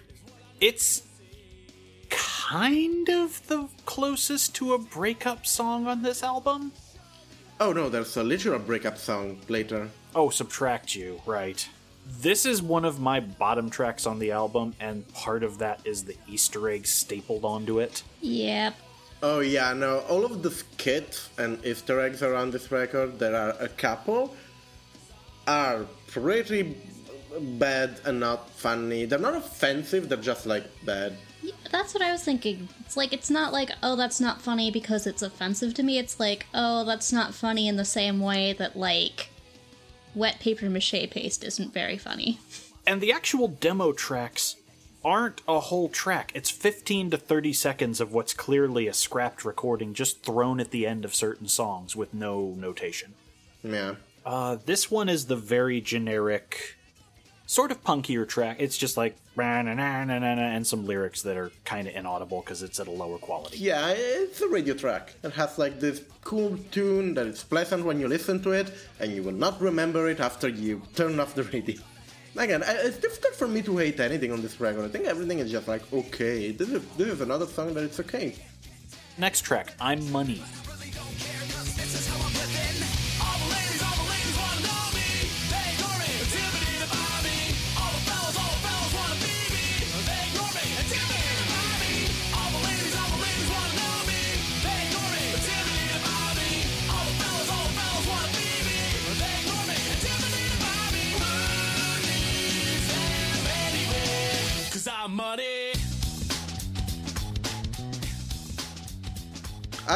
It's kind of the closest to a breakup song on this album. Oh no, there's a literal breakup song later. Oh, Subtract You, right. This is one of my bottom tracks on the album, and part of that is the Easter egg stapled onto it. Yep. Oh yeah, no, all of the skits and Easter eggs around this record, there are a couple, are pretty bad and not funny. They're not offensive, they're just like bad. Yeah, That's what I was thinking. It's like, it's not like, oh, that's not funny because it's offensive to me. It's like, oh, that's not funny in the same way that, like, wet paper mache paste isn't very funny. And the actual demo tracks aren't a whole track. It's 15 to 30 seconds of what's clearly a scrapped recording just thrown at the end of certain songs with no notation. Yeah. Uh, this one is the very generic, sort of punkier track. It's just like and some lyrics that are kind of inaudible because it's at a lower quality. Yeah, it's a radio track. It has like this cool tune that is pleasant when you listen to it, and you will not remember it after you turn off the radio. Again, it's difficult for me to hate anything on this record. I think everything is just like okay. This is this is another song that it's okay. Next track, I'm Money.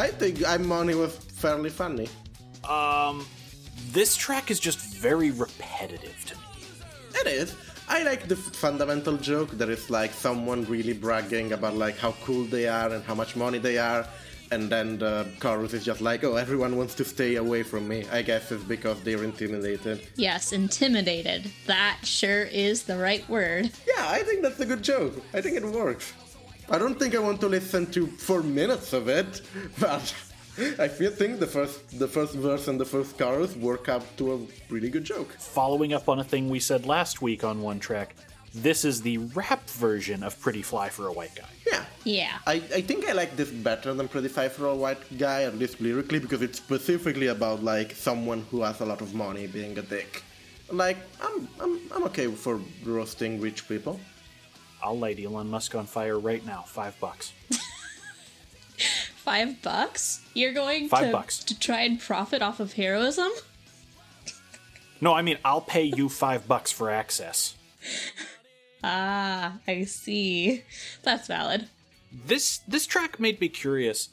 I think I'm Money with fairly funny. Um, this track is just very repetitive to me. It is. I like the fundamental joke that it's like someone really bragging about like how cool they are and how much money they are, and then the chorus is just like, oh, everyone wants to stay away from me. I guess it's because they're intimidated. Yes, intimidated. That sure is the right word. Yeah, I think that's a good joke. I think it works. I don't think I want to listen to four minutes of it, *laughs* but I feel think the first the first verse and the first chorus work up to a really good joke. Following up on a thing we said last week on one track, this is the rap version of Pretty Fly for a White Guy. Yeah. Yeah. I, I think I like this better than Pretty Fly for a White Guy, at least lyrically, because it's specifically about like someone who has a lot of money being a dick. Like I'm I'm I'm okay for roasting rich people. I'll light Elon Musk on fire right now. Five bucks. Five bucks? You're going Five to, bucks. to try and profit off of heroism? No, I mean I'll pay you five bucks for access. Ah, I see. That's valid. This this track made me curious.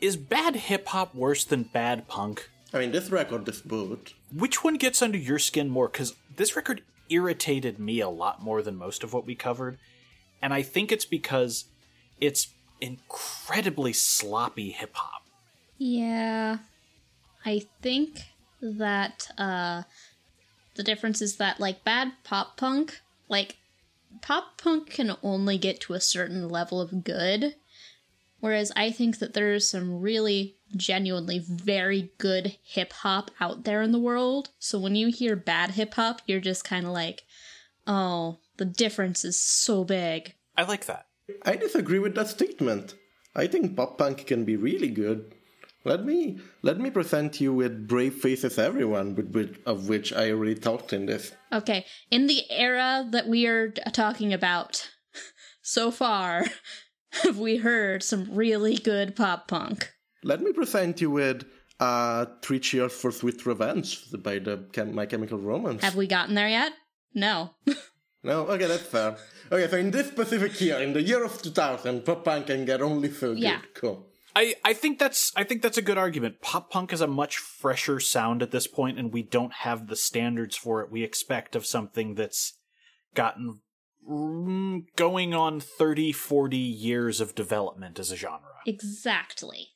Is bad hip hop worse than bad punk? I mean this record is boot. Which one gets under your skin more? Because this record irritated me a lot more than most of what we covered. And I think it's because it's incredibly sloppy hip hop. Yeah. I think that uh the difference is that like bad pop punk, like pop punk can only get to a certain level of good. Whereas I think that there's some really genuinely very good hip hop out there in the world. So when you hear bad hip hop, you're just kind of like, oh, the difference is so big. I like that. I disagree with that statement. I think pop punk can be really good. Let me let me present you with Brave Faces Everyone, with, with, of which I already talked in this. Okay, in the era that we are talking about *laughs* so far, *laughs* have we heard some really good pop punk? Let me present you with uh, Three Cheers for Sweet Revenge by the Chem- My Chemical Romance. Have we gotten there yet? No. *laughs* No, okay, that's fair. Okay, so in this specific year, in the year of 2000, pop punk can get only so good. Yeah. Cool. I, I think that's I think that's a good argument. Pop punk is a much fresher sound at this point, and we don't have the standards for it we expect of something that's gotten mm, going on 30, 40 years of development as a genre. exactly.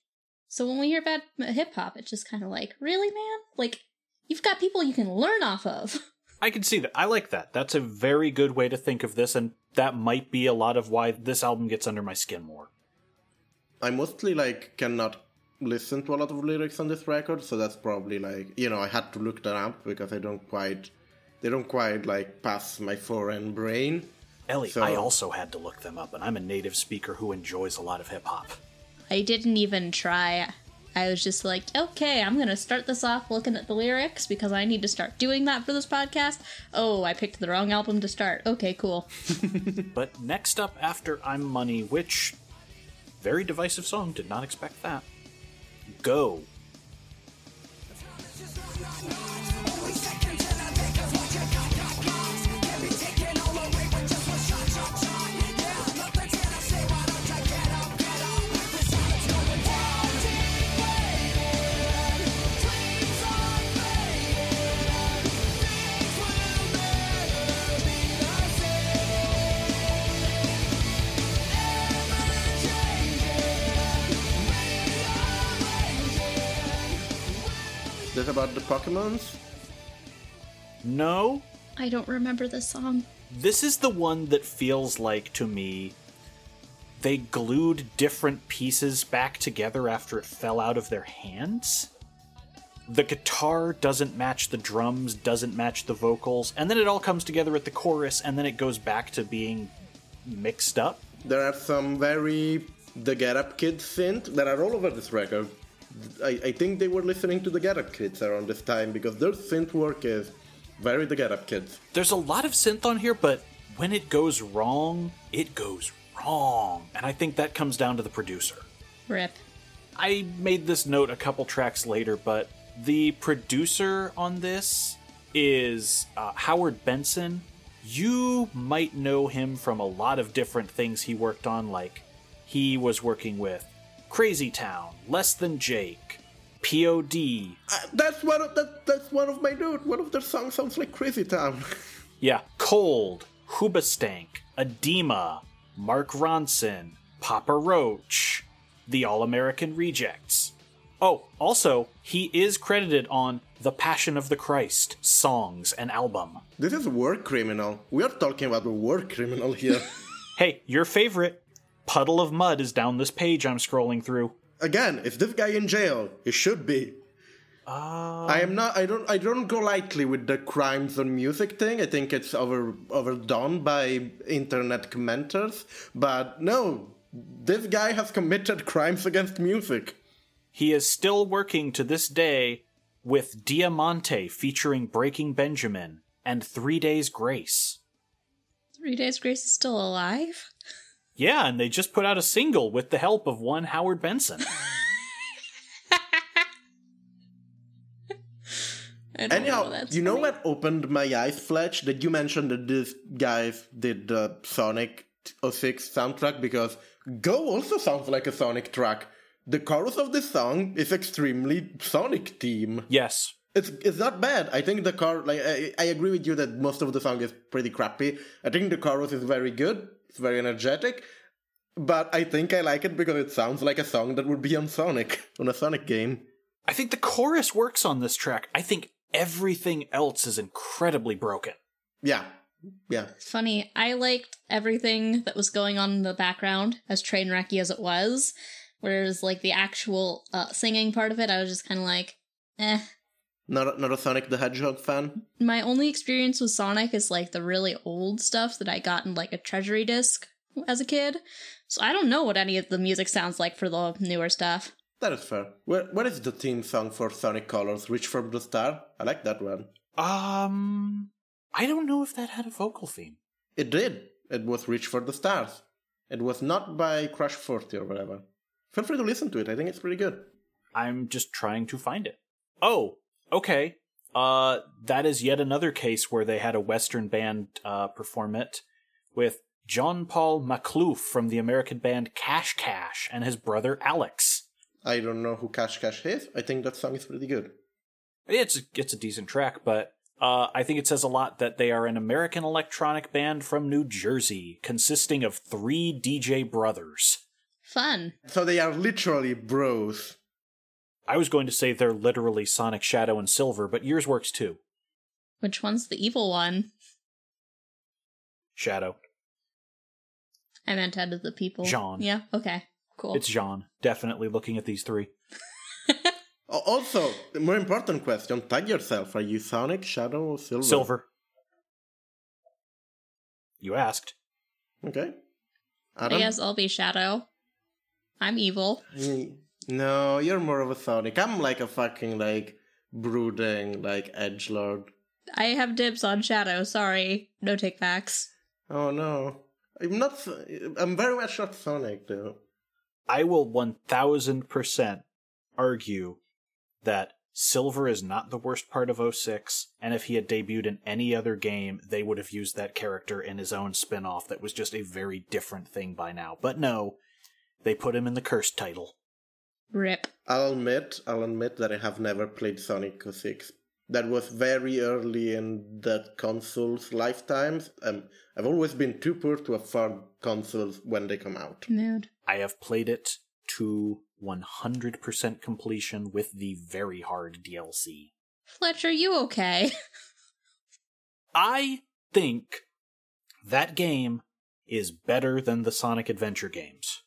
So when we hear about hip hop, it's just kind of like, really, man? Like, you've got people you can learn off of. *laughs* I can see that. I like that. That's a very good way to think of this, and that might be a lot of why this album gets under my skin more. I mostly like cannot listen to a lot of lyrics on this record, so that's probably like you know I had to look that up because I don't quite they don't quite like pass my foreign brain. Ellie, So- I also had to look them up, and I'm a native speaker who enjoys a lot of hip hop. I didn't even try. I was just like, okay, I'm gonna start this off looking at the lyrics because I need to start doing that for this podcast. Oh, I picked the wrong album to start. Okay, cool. *laughs* But next up after I'm Money, which very divisive song, did not expect that. Go. This about the Pokemons? No, I don't remember this song. this is the one that feels like to me they glued different pieces back together after it fell out of their hands. The guitar doesn't match the drums, doesn't match the vocals, and then it all comes together at the chorus, and then it goes back to being mixed up. There are some very the Get Up Kids synth that are all over this record. I, I think they were listening to the Get Up Kids around this time because their synth work is very the Get Up Kids. There's a lot of synth on here, but when it goes wrong, it goes wrong. And I think that comes down to the producer. Rip. I made this note a couple tracks later, but the producer on this is uh, Howard Benson. You might know him from a lot of different things he worked on, like he was working with Crazy Town, Less Than Jake, POD. Uh, that's one of that, that's one of my dude. One of their songs sounds like Crazy Town. *laughs* Yeah, Cold, Hoobastank, Adema, Mark Ronson, Papa Roach, the All American Rejects. Oh, also, he is credited on The Passion of the Christ songs and album. this is war criminal. We are talking about a war criminal here. *laughs* Hey, your favorite, Puddle of Mudd, is down this page I'm scrolling through. Again, if this guy in jail? He should be. Ah. I am not. I don't. I don't go lightly with the crimes on music thing. I think it's over overdone by internet commenters. But no, this guy has committed crimes against music. He is still working to this day with Diamante featuring Breaking Benjamin and Three Days Grace. Three Days Grace is still alive? Yeah, and they just put out a single with the help of one Howard Benson. *laughs* Anyhow, know, that's you know what opened my eyes, Fletch? That you mentioned that these guys did the Sonic 06 soundtrack because Go also sounds like a Sonic track. The chorus of this song is extremely Sonic theme. yes. It's it's not bad. I think the car like I, I agree with you that most of the song is pretty crappy. I think the chorus is very good. It's very energetic. But I think I like it because it sounds like a song that would be on Sonic, on a Sonic game. I think the chorus works on this track. I think everything else is incredibly broken. Yeah. Yeah. It's funny. I liked everything that was going on in the background, as train wrecky as it was. Whereas, like, the actual uh, singing part of it, I was just kind of like, eh. Not a, not a Sonic the Hedgehog fan. My only experience with Sonic is, like, the really old stuff that I got in, like, a treasury disc as a kid. So I don't know what any of the music sounds like for the newer stuff. That is fair. Where, what is the theme song for Sonic Colors? Reach from the Star? I like that one. Um, I don't know if that had a vocal theme. It did. It was Reach for the Stars. It was not by Crush 40 or whatever. Feel free to listen to it. I think it's pretty good. I'm just trying to find it. Oh, okay. Uh, that is yet another case where they had a Western band uh, perform it with John Paul Makhlouf from the American band Cash Cash and his brother Alex. I don't know who Cash Cash is. I think that song is pretty good. It's it's a decent track, but uh, I think it says a lot that they are an American electronic band from New Jersey, consisting of three DJ brothers. Fun. So they are literally bros. I was going to say they're literally Sonic Shadow and Silver, but yours works too. Which one's the evil one? Shadow. I meant out of the people. Jean. Yeah, okay. Cool. It's Jean. Definitely looking at these three. *laughs* Oh, Also, the more important question: Tag yourself. Are you Sonic, Shadow, or Silver? Silver. You asked. Okay. I Adam? guess I'll be Shadow. I'm evil. Mm. No, you're more of a Sonic. I'm like a fucking like brooding like edge lord. I have dibs on Shadow. Sorry, no takebacks. Oh no, I'm not. So- I'm very much not Sonic though. I will 1000% argue that Silver is not the worst part of 06, and if he had debuted in any other game, they would have used that character in his own spin off that was just a very different thing by now. But no, they put him in the cursed title. Rip. I'll admit, I'll admit that I have never played Sonic 06. That was very early in that console's lifetimes. Um, I've always been too poor to afford consoles when they come out. Mood. I have played it to 100% completion with the very hard DLC. Fletcher, you okay? *laughs* I think that game is better than the Sonic Adventure games.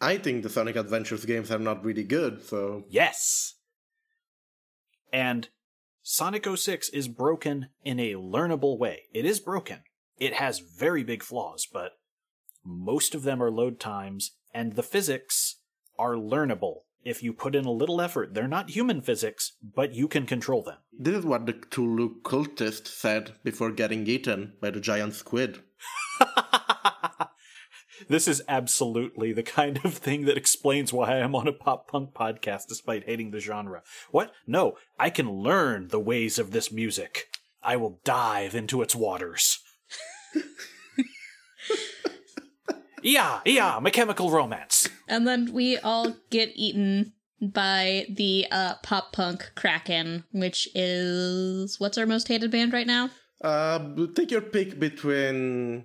I think the Sonic Adventures games are not really good, so Yes! And Sonic 06 is broken in a learnable way. It is broken. It has very big flaws, but most of them are load times, and the physics are learnable. If you put in a little effort, they're not human physics, but you can control them. this is what the Cthulhu cultist said before getting eaten by the giant squid. *laughs* this is absolutely the kind of thing that explains why I am on a pop punk podcast despite hating the genre. What? No, I can learn the ways of this music. I will dive into its waters. *laughs* Yeah, yeah, My Chemical Romance. And then we all get eaten by the uh, pop punk Kraken, which is what's our most hated band right now? Uh, take your pick between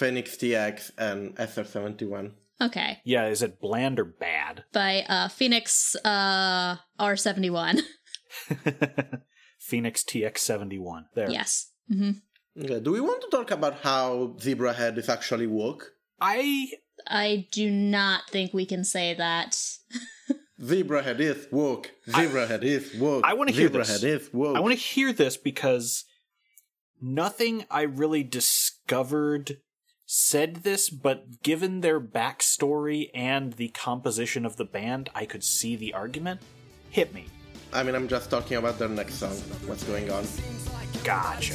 Phoenix TX and SR71. Okay, Yeah, is it bland or bad? *laughs* by uh, Phoenix uh, R71. *laughs* Phoenix TX71. There. yes. hmm Okay, do we want to talk about how Zebrahead is actually woke? I I do not think we can say that. *laughs* Zebrahead is woke. Zebrahead is woke. I wanna hear Zebrahead this. is woke. I want to hear this because nothing I really discovered said this, but given their backstory and the composition of the band, I could see the argument. Hit me. I mean, I'm just talking about their next song. What's going on? Gotcha.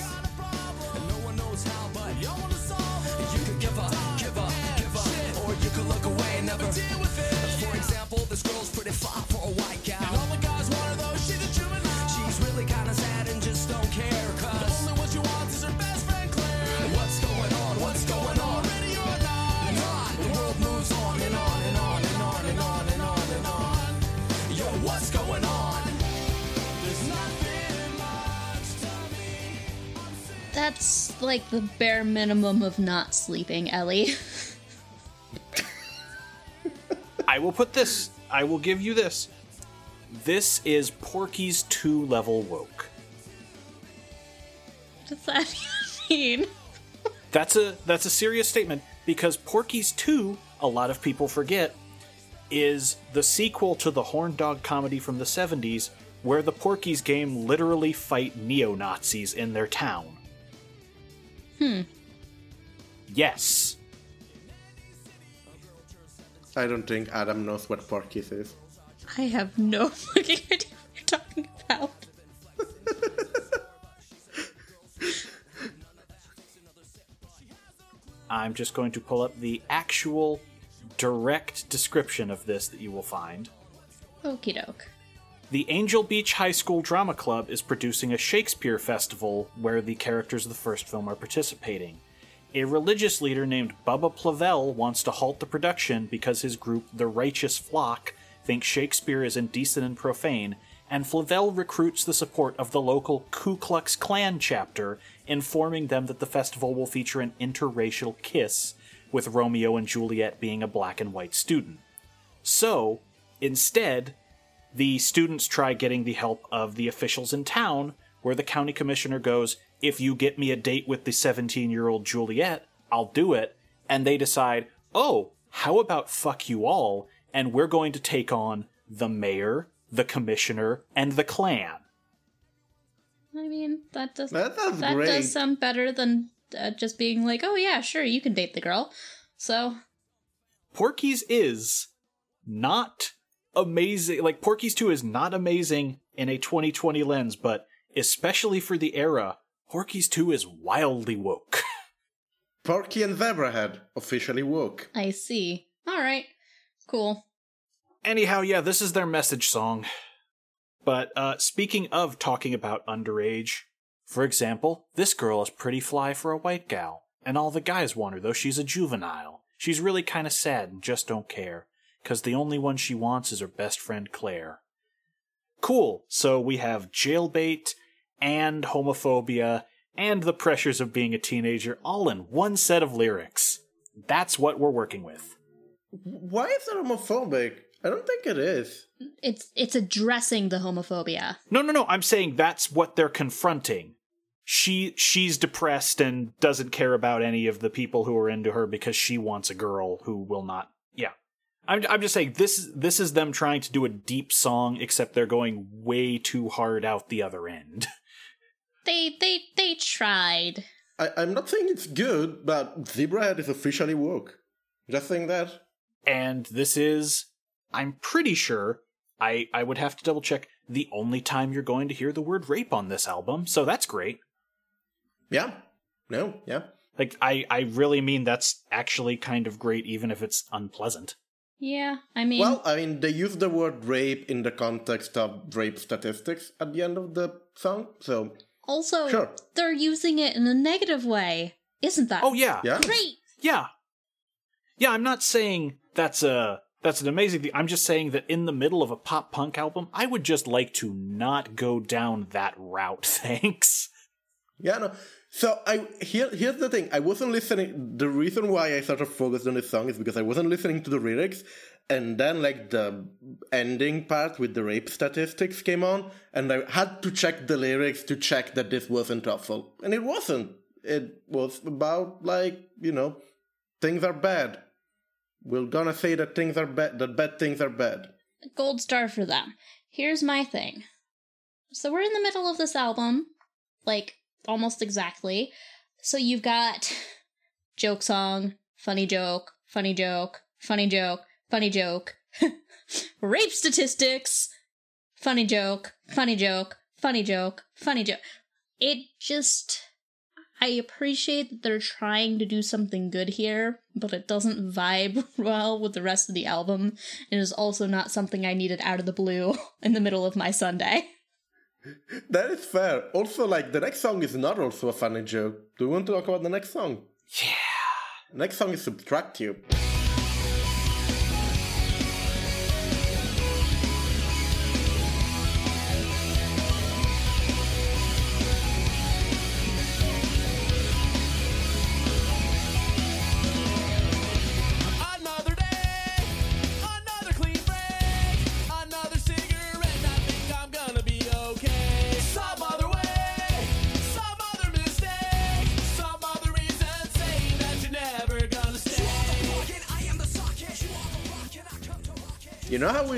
That's like the bare minimum of not sleeping, Ellie. *laughs* I will put this. I will give you this. This is Porky's 2 level woke. What does that *laughs* mean? That's a that's a serious statement because Porky's 2, a lot of people forget, is the sequel to the horn dog comedy from the 70s where the Porky's game literally fight neo-Nazis in their town. Hmm. Yes. I don't think Adam knows what Porky's is. I have no *laughs* fucking idea what you're talking about. I'm just going to pull up the actual direct description of this that you will find. Okie doke. The Angel Beach High School Drama Club is producing a Shakespeare festival where the characters of the first film are participating. A religious leader named Bubba Flavel wants to halt the production because his group, the Righteous Flock, thinks Shakespeare is indecent and profane, and Flavel recruits the support of the local Ku Klux Klan chapter, informing them that the festival will feature an interracial kiss, with Romeo and Juliet being a black and white student. So, instead, the students try getting the help of the officials in town, where the county commissioner goes, If you get me a date with the 17 year old Juliet, I'll do it. And they decide, Oh, how about fuck you all? And we're going to take on the mayor, the commissioner, and the Klan. I mean, that does That that great. does sound better than uh, just being like, "Oh yeah, sure, you can date the girl." So, Porky's is not amazing. Like, Porky's 2 is not amazing in a 2020 lens, but especially for the era, Porky's 2 is wildly woke. *laughs* Porky and Zebrahead officially woke. I see. All right. Cool. Anyhow, yeah, this is their message song. But uh, speaking of talking about underage, for example, this girl is pretty fly for a white gal, and all the guys want her, though she's a juvenile. She's really kind of sad and just don't care, because the only one she wants is her best friend Claire. Cool, so we have jailbait and homophobia and the pressures of being a teenager all in one set of lyrics. That's what we're working with. Why is it homophobic? I don't think it is. It's it's addressing the homophobia. No, no, no. I'm saying that's what they're confronting. She she's depressed and doesn't care about any of the people who are into her because she wants a girl who will not. Yeah. I'm I'm just saying this this is them trying to do a deep song except they're going way too hard out the other end. *laughs* They they they tried. I, I'm not saying it's good, but Zebrahead is officially woke. Just saying that. And this is I'm pretty sure I I would have to double check the only time you're going to hear the word rape on this album. So that's great. Yeah. No, yeah. Like I I really mean that's actually kind of great even if it's unpleasant. Yeah, I mean, Well, I mean, they use the word rape in the context of rape statistics at the end of the song, so also sure. they're using it in a negative way. Isn't that Oh yeah. Yeah. great? Yeah. Yeah, I'm not saying that's a that's an amazing thing. I'm just saying that in the middle of a pop punk album, I would just like to not go down that route. *laughs* Thanks. Yeah, no. So I here here's the thing. I wasn't listening. The reason why I sort of focused on this song is because I wasn't listening to the lyrics, and then like the ending part with the rape statistics came on, and I had to check the lyrics to check that this wasn't awful, and it wasn't. It was about like you know, things are bad. We're gonna say that things are bad. That bad things are bad. Gold star for them. Here's my thing. So we're in the middle of this album, like almost exactly. So you've got *laughs* joke song, funny joke, funny joke, funny joke, funny joke, *laughs* rape statistics, funny joke, funny joke, funny joke, funny joke. It just. I appreciate that they're trying to do something good here, but it doesn't vibe *laughs* well with the rest of the album. It is also not something I needed out of the blue in the middle of my Sunday. That is fair. Also, like the next song is not also a funny joke. Do you want to talk about the next song? Yeah. Next song is Subtract You.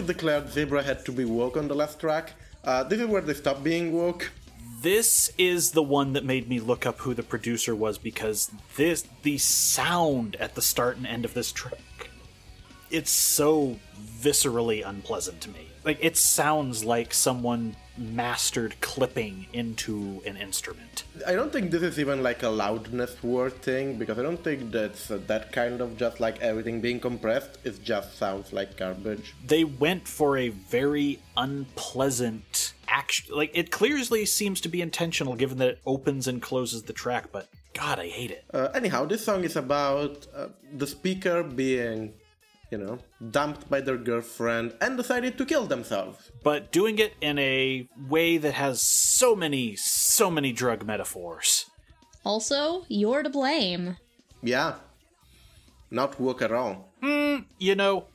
Declared Zebrahead to be woke on the last track? Uh, this is where they stopped being woke. This is the one that made me look up who the producer was because this the sound at the start and end of this track it's so viscerally unpleasant to me. Like it sounds like someone mastered clipping into an instrument. I don't think this is even like a loudness war thing because I don't think that's uh, that kind of just like everything being compressed. It just sounds like garbage. They went for a very unpleasant action. Like it clearly seems to be intentional given that it opens and closes the track, but god, I hate it. Uh, anyhow, this song is about uh, the speaker being, you know, dumped by their girlfriend and decided to kill themselves. but doing it in a way that has so many, so many drug metaphors. Also, you're to blame. Yeah. Not work at all. You know,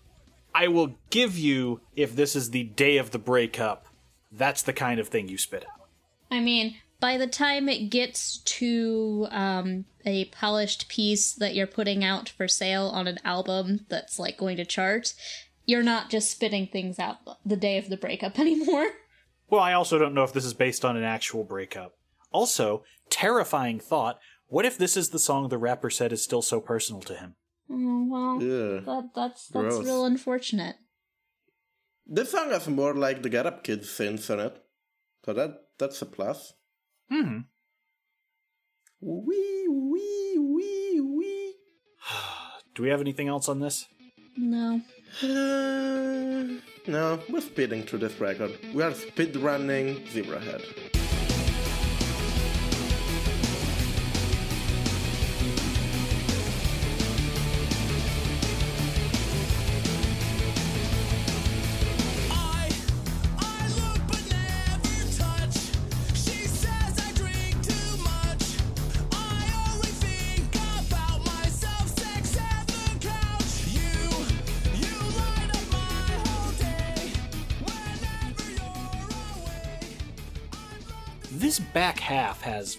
I will give you if this is the day of the breakup. That's the kind of thing you spit out. I mean, by the time it gets to um, a polished piece that you're putting out for sale on an album that's like going to chart, you're not just spitting things out the day of the breakup *laughs* anymore. Well, I also don't know if this is based on an actual breakup. Also, terrifying thought what if this is the song the rapper said is still so personal to him? Oh well, Ugh. that, that's that's Gross. real unfortunate. This song has more like the Get Up Kids synths on it. So that that's a plus. Hmm. Wee wee wee wee. *sighs* Do we have anything else on this? No, Uh, no, we're speeding through this record. We are speed running Zebrahead. Back half has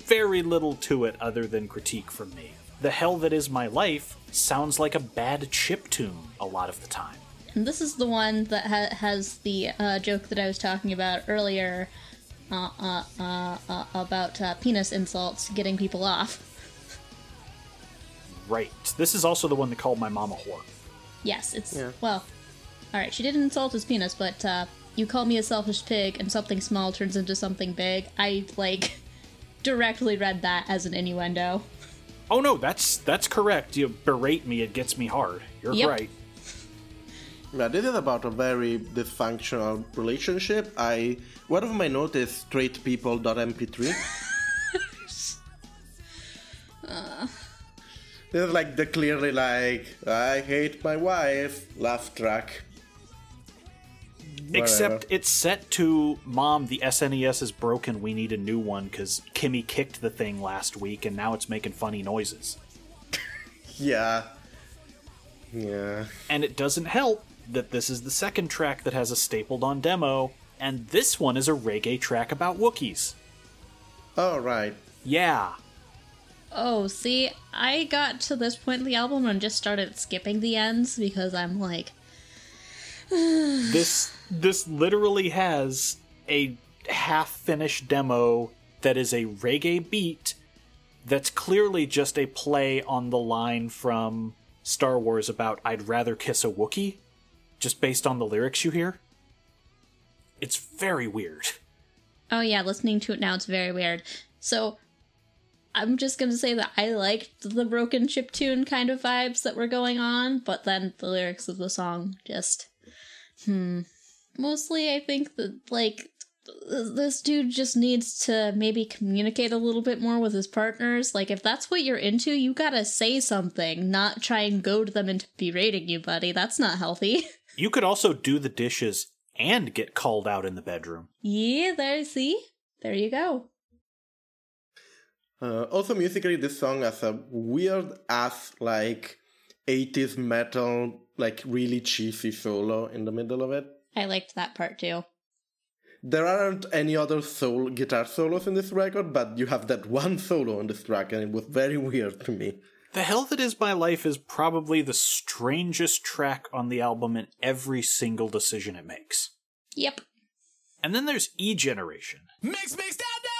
very little to it other than critique from me. The Hell That Is My Life sounds like a bad chip tune a lot of the time. and this is the one that ha- has the uh, joke that I was talking about earlier uh, uh, uh, uh, about uh, penis insults getting people off. Right. This is also the one that called my mom a whore. Yes, it's Yeah. well. All right, she didn't insult his penis, but uh, you call me a selfish pig, and something small turns into something big. I like *laughs* directly read that as an innuendo. Oh no, that's that's correct. You berate me, it gets me hard. You're Yep. right. Yeah, this is about a very dysfunctional relationship. I one of my notes is straightpeople.mp3. *laughs* This is like the clearly like I hate my wife laugh track. Except it's set to Mom, the SNES is broken. We need a new one because Kimmy kicked the thing last week and now it's making funny noises. *laughs* Yeah. Yeah. And it doesn't help that this is the second track that has a stapled on demo, and this one is a reggae track about Wookiees. All right. Yeah. Oh, see, I got to this point in the album and just started skipping the ends because I'm like, *sighs* This this literally has a half finished demo that is a reggae beat that's clearly just a play on the line from Star Wars about I'd rather kiss a Wookiee, just based on the lyrics you hear. It's very weird. oh yeah, listening to it now, it's very weird. So, I'm just gonna say that I liked the broken chip tune kind of vibes that were going on, but then the lyrics of the song just, hmm. Mostly, I think that, like, this dude just needs to maybe communicate a little bit more with his partners. Like, if that's what you're into, you gotta say something, not try and goad them into berating you, buddy. That's not healthy. *laughs* You could also do the dishes and get called out in the bedroom. yeah, there, you see? There you go. Uh, also, musically, this song has a weird ass like 80s metal, like really cheesy solo in the middle of it. I liked that part too. There aren't any other soul guitar solos in this record, but you have that one solo on this track, and it was very weird to me. The Hell That Is My Life is probably the strangest track on the album in every single decision it makes. Yep. And then there's E Generation. Mix, mix, down, down,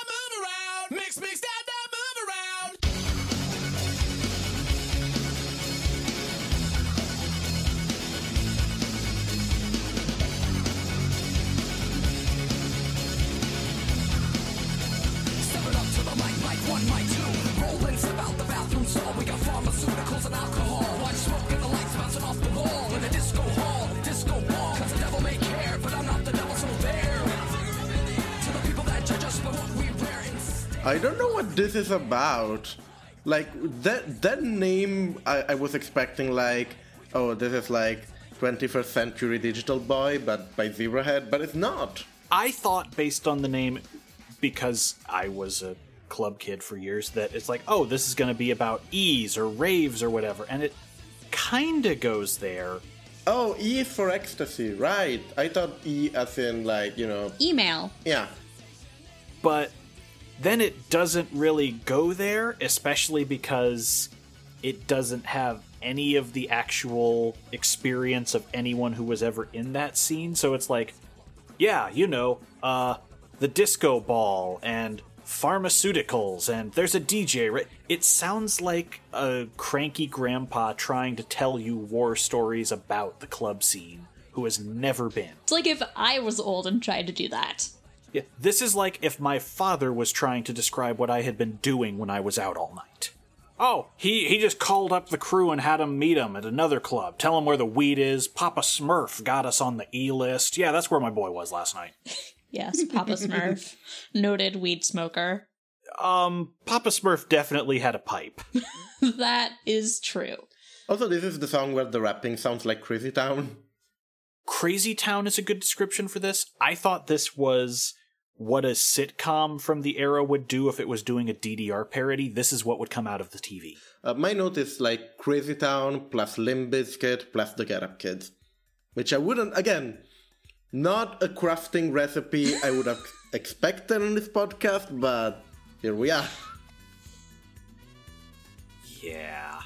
I don't know what this is about. Like that that name, I, I was expecting like, oh, this is like 21st century digital boy, but by Zebrahead, but it's not. I thought, based on the name, because I was a club kid for years, that it's like, oh, this is going to be about E's or raves or whatever. And it kind of goes there. Oh, E is for ecstasy, right? I thought E as in like you know, Email. yeah. but then it doesn't really go there, especially because it doesn't have any of the actual experience of anyone who was ever in that scene. So it's like, yeah, you know, uh, the disco ball and pharmaceuticals and there's a DJ, right? It sounds like a cranky grandpa trying to tell you war stories about the club scene who has never been. It's like if I was old and tried to do that. Yeah, this is like if my father was trying to describe what I had been doing when I was out all night. Oh, he, he just called up the crew and had them meet him at another club. Tell him where the weed is. Papa Smurf got us on the E list. Yeah, that's where my boy was last night. Yes, Papa Smurf, *laughs* noted weed smoker. Um, Papa Smurf definitely had a pipe. *laughs* That is true. Also, this is the song where the rapping sounds like Crazy Town. Crazy Town is a good description for this. I thought this was what a sitcom from the era would do if it was doing a DDR parody. This is what would come out of the TV. Uh, my note is like Crazy Town plus Limp Bizkit plus the Get Up Kids, which I wouldn't again. Not a crafting recipe I would have *laughs* expected on this podcast, but here we are. Yeah.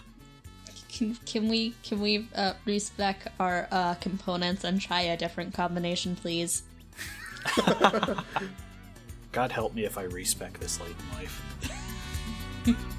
Can, can we can we uh, respec our uh, components and try a different combination, please? *laughs* God help me if I respec this late in life. *laughs*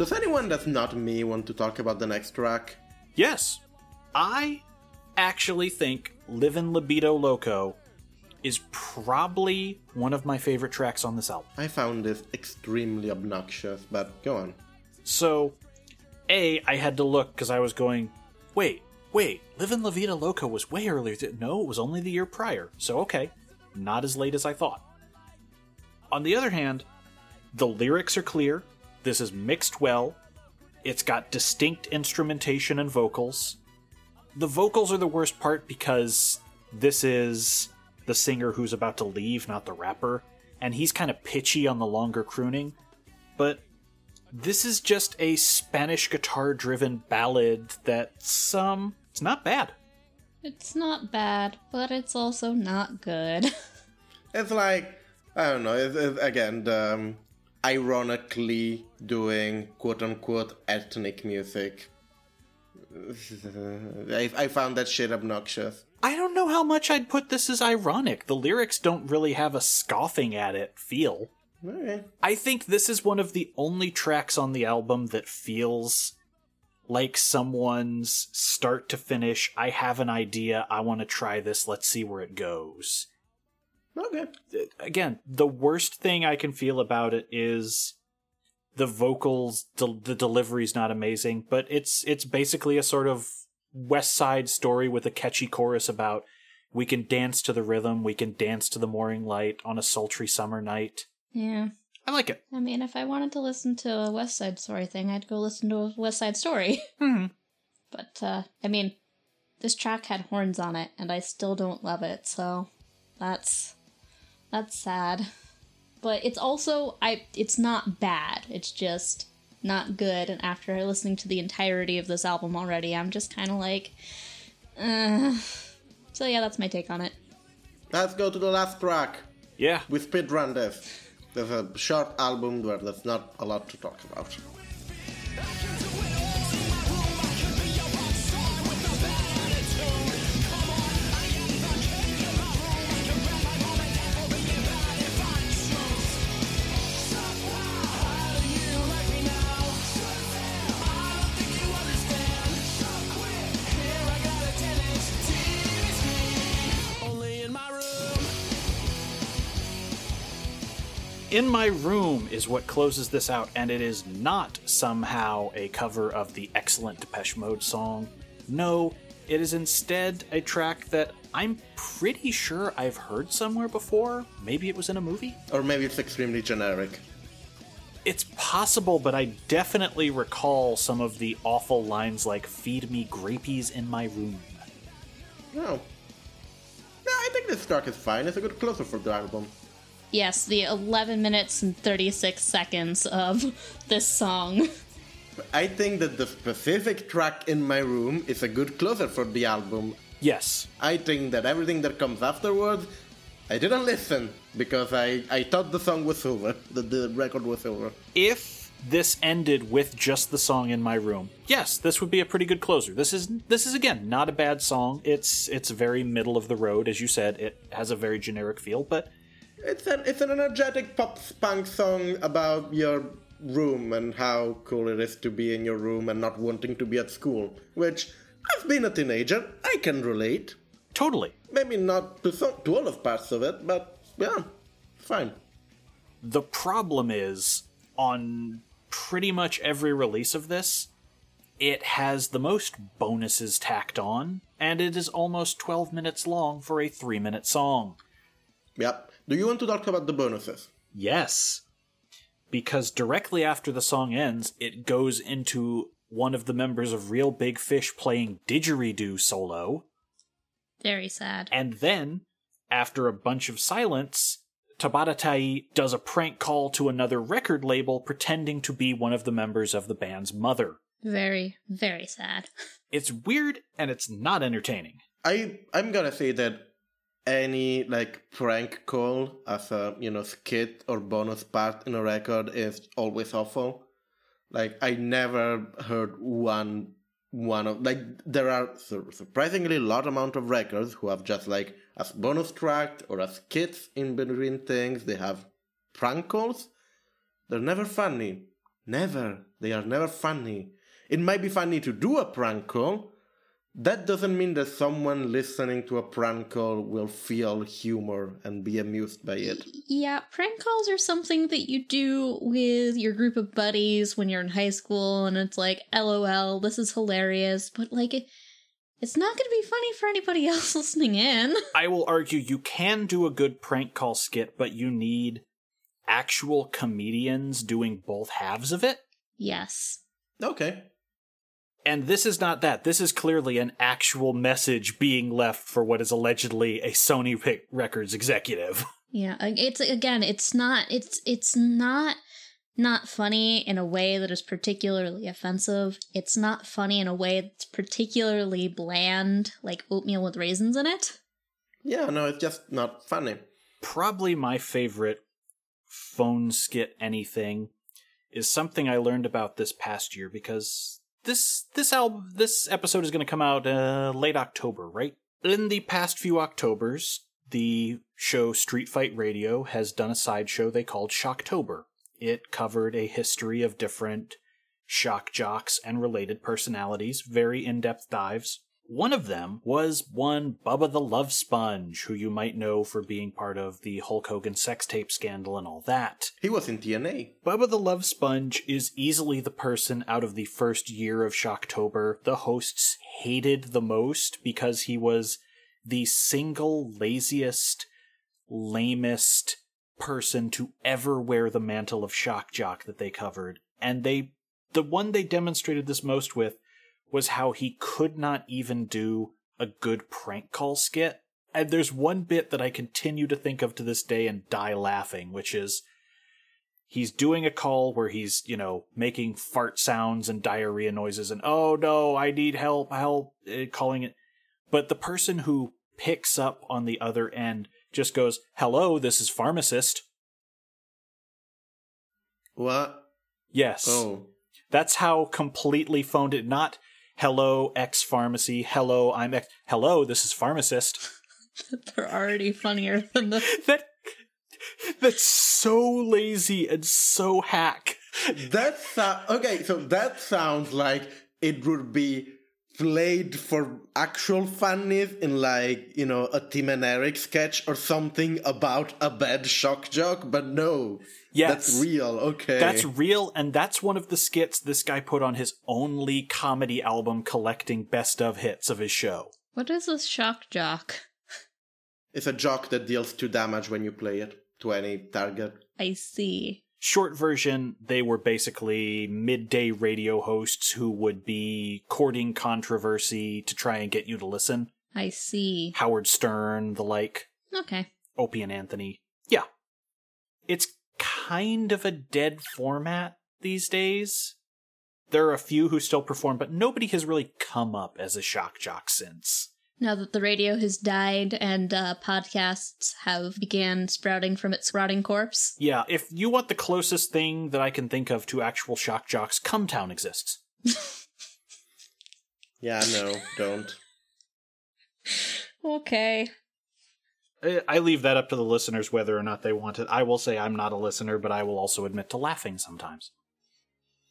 Does anyone that's not me want to talk about the next track? Yes, I actually think Livin' Libido Loco is probably one of my favorite tracks on this album. I found this extremely obnoxious, but go on. So, A, I had to look because I was going, wait, wait, Livin' La Vida Loca was way earlier. th- No, it was only the year prior. So, okay, not as late as I thought. On the other hand, the lyrics are clear. This is mixed well. It's got distinct instrumentation and vocals. The vocals are the worst part because this is the singer who's about to leave, not the rapper, and he's kind of pitchy on the longer crooning. But this is just a Spanish guitar driven ballad that's um it's not bad. It's not bad, but it's also not good. *laughs* It's like I don't know. It's, it's, again, the, um, ironically doing quote unquote ethnic music. *laughs* I, I found that shit obnoxious. I don't know how much I'd put this as ironic. The lyrics don't really have a scoffing at it feel. Okay. I think this is one of the only tracks on the album that feels like someone's start to finish. I have an idea. I want to try this. Let's see where it goes. Okay. Again, the worst thing I can feel about it is the vocals. The, the delivery's not amazing, but it's it's basically a sort of West Side story with a catchy chorus about we can dance to the rhythm, we can dance to the morning light on a sultry summer night. yeah. I like it. I mean, if I wanted to listen to a West Side Story thing, I'd go listen to a West Side Story. *laughs* Hmm. But, uh, I mean, this track had horns on it, and I still don't love it, so that's that's sad. But it's also I it's not bad. It's just not good. And after listening to the entirety of this album already, I'm just kind of like, uh. So yeah, that's my take on it. Let's go to the last track. Yeah. We speedrun this. There's a short album where there's not a lot to talk about. In My Room is what closes this out, and it is not somehow a cover of the excellent Depeche Mode song. No, it is instead a track that I'm pretty sure I've heard somewhere before. Maybe it was in a movie? Or maybe it's extremely generic. It's possible, but I definitely recall some of the awful lines like, Feed me grapies in my room. No. No, I think this track is fine. It's a good closer for the album. Yes, the 11 minutes and 36 seconds of this song. I think that the specific track in my room is a good closer for the album. Yes, I think that everything that comes afterwards, I didn't listen because I, I thought the song was over, that the record was over. if this ended with just the song in my room yes this would be a pretty good closer this is this is again not a bad song it's it's very middle of the road as you said it has a very generic feel but It's an it's an energetic pop punk song about your room and how cool it is to be in your room and not wanting to be at school. Which I've been a teenager, I can relate. totally Maybe not to some, to all of parts of it, but yeah, fine. the problem is on pretty much every release of this it has the most bonuses tacked on and it is almost 12 minutes long for a 3 minute song Yep. Do you want to talk about the bonuses? Yes. Because directly after the song ends, it goes into one of the members of Real Big Fish playing didgeridoo solo, Very sad. and then, after a bunch of silence, Tabatabai does a prank call to another record label pretending to be one of the members of the band's mother. Very, very sad. *laughs* It's weird and it's not entertaining. I I'm gonna say that any like prank call as a you know skit or bonus part in a record is always awful. Like I never heard one one of like there are sur- surprisingly lot amount of records who have just like as bonus track or as skits in between things they have prank calls. They're never funny. Never. They are never funny. It might be funny to do a prank call. That doesn't mean that someone listening to a prank call will feel humor and be amused by it. Yeah, prank calls are something that you do with your group of buddies when you're in high school, and it's like, lol, this is hilarious, but like, it's not going to be funny for anybody *laughs* else listening in. *laughs* I will argue you can do a good prank call skit, but you need actual comedians doing both halves of it. yes. Okay. And this is not that. This is clearly an actual message being left for what is allegedly a Sony Pic- Records executive. *laughs* Yeah, it's again, it's not it's it's not not funny in a way that is particularly offensive. It's not funny in a way that's particularly bland, like oatmeal with raisins in it. Yeah, no, it's just not funny. Probably my favorite phone skit anything is something I learned about this past year because this this album this episode is going to come out uh, late October, right? In the past few Octobers, the show Street Fight Radio has done a sideshow they called Shocktober. It covered a history of different shock jocks and related personalities, very in-depth dives. One of them was one Bubba the Love Sponge, who you might know for being part of the Hulk Hogan sex tape scandal and all that. He was in TNA. Bubba the Love Sponge is easily the person out of the first year of Shocktober the hosts hated the most because he was the single laziest, lamest person to ever wear the mantle of shock jock that they covered. And they, the one they demonstrated this most with was how he could not even do a good prank call skit. And there's one bit that I continue to think of to this day and die laughing, which is he's doing a call where he's, you know, making fart sounds and diarrhea noises and, oh no, I need help, help, eh, calling it. But the person who picks up on the other end just goes, hello, this is pharmacist. What? Yes. Oh. That's how completely phoned it. Not hello, ex pharmacy. Hello, I'm ex. Hello, this is pharmacist. *laughs* They're already funnier than the *laughs* that that's so lazy and so hack. That so- okay, so that sounds like it would be played for actual funnies in like, you know, a Tim and Eric sketch or something about a bad shock jock, but no. Yes. That's real, okay. That's real, and that's one of the skits this guy put on his only comedy album collecting best of hits of his show. What is this shock jock? It's a jock that deals two damage when you play it to any target. I see. Short version, they were basically midday radio hosts who would be courting controversy to try and get you to listen. I see. Howard Stern, the like, Okay. Opie and Anthony. Yeah. It's kind of a dead format these days. There are a few who still perform, but nobody has really come up as a shock jock since. Now that the radio has died and uh, podcasts have began sprouting from its rotting corpse. Yeah, if you want the closest thing that I can think of to actual shock jocks, Cum Town exists. *laughs* Yeah, no, don't. Okay. I I leave that up to the listeners whether or not they want it. I will say I'm not a listener, but I will also admit to laughing sometimes.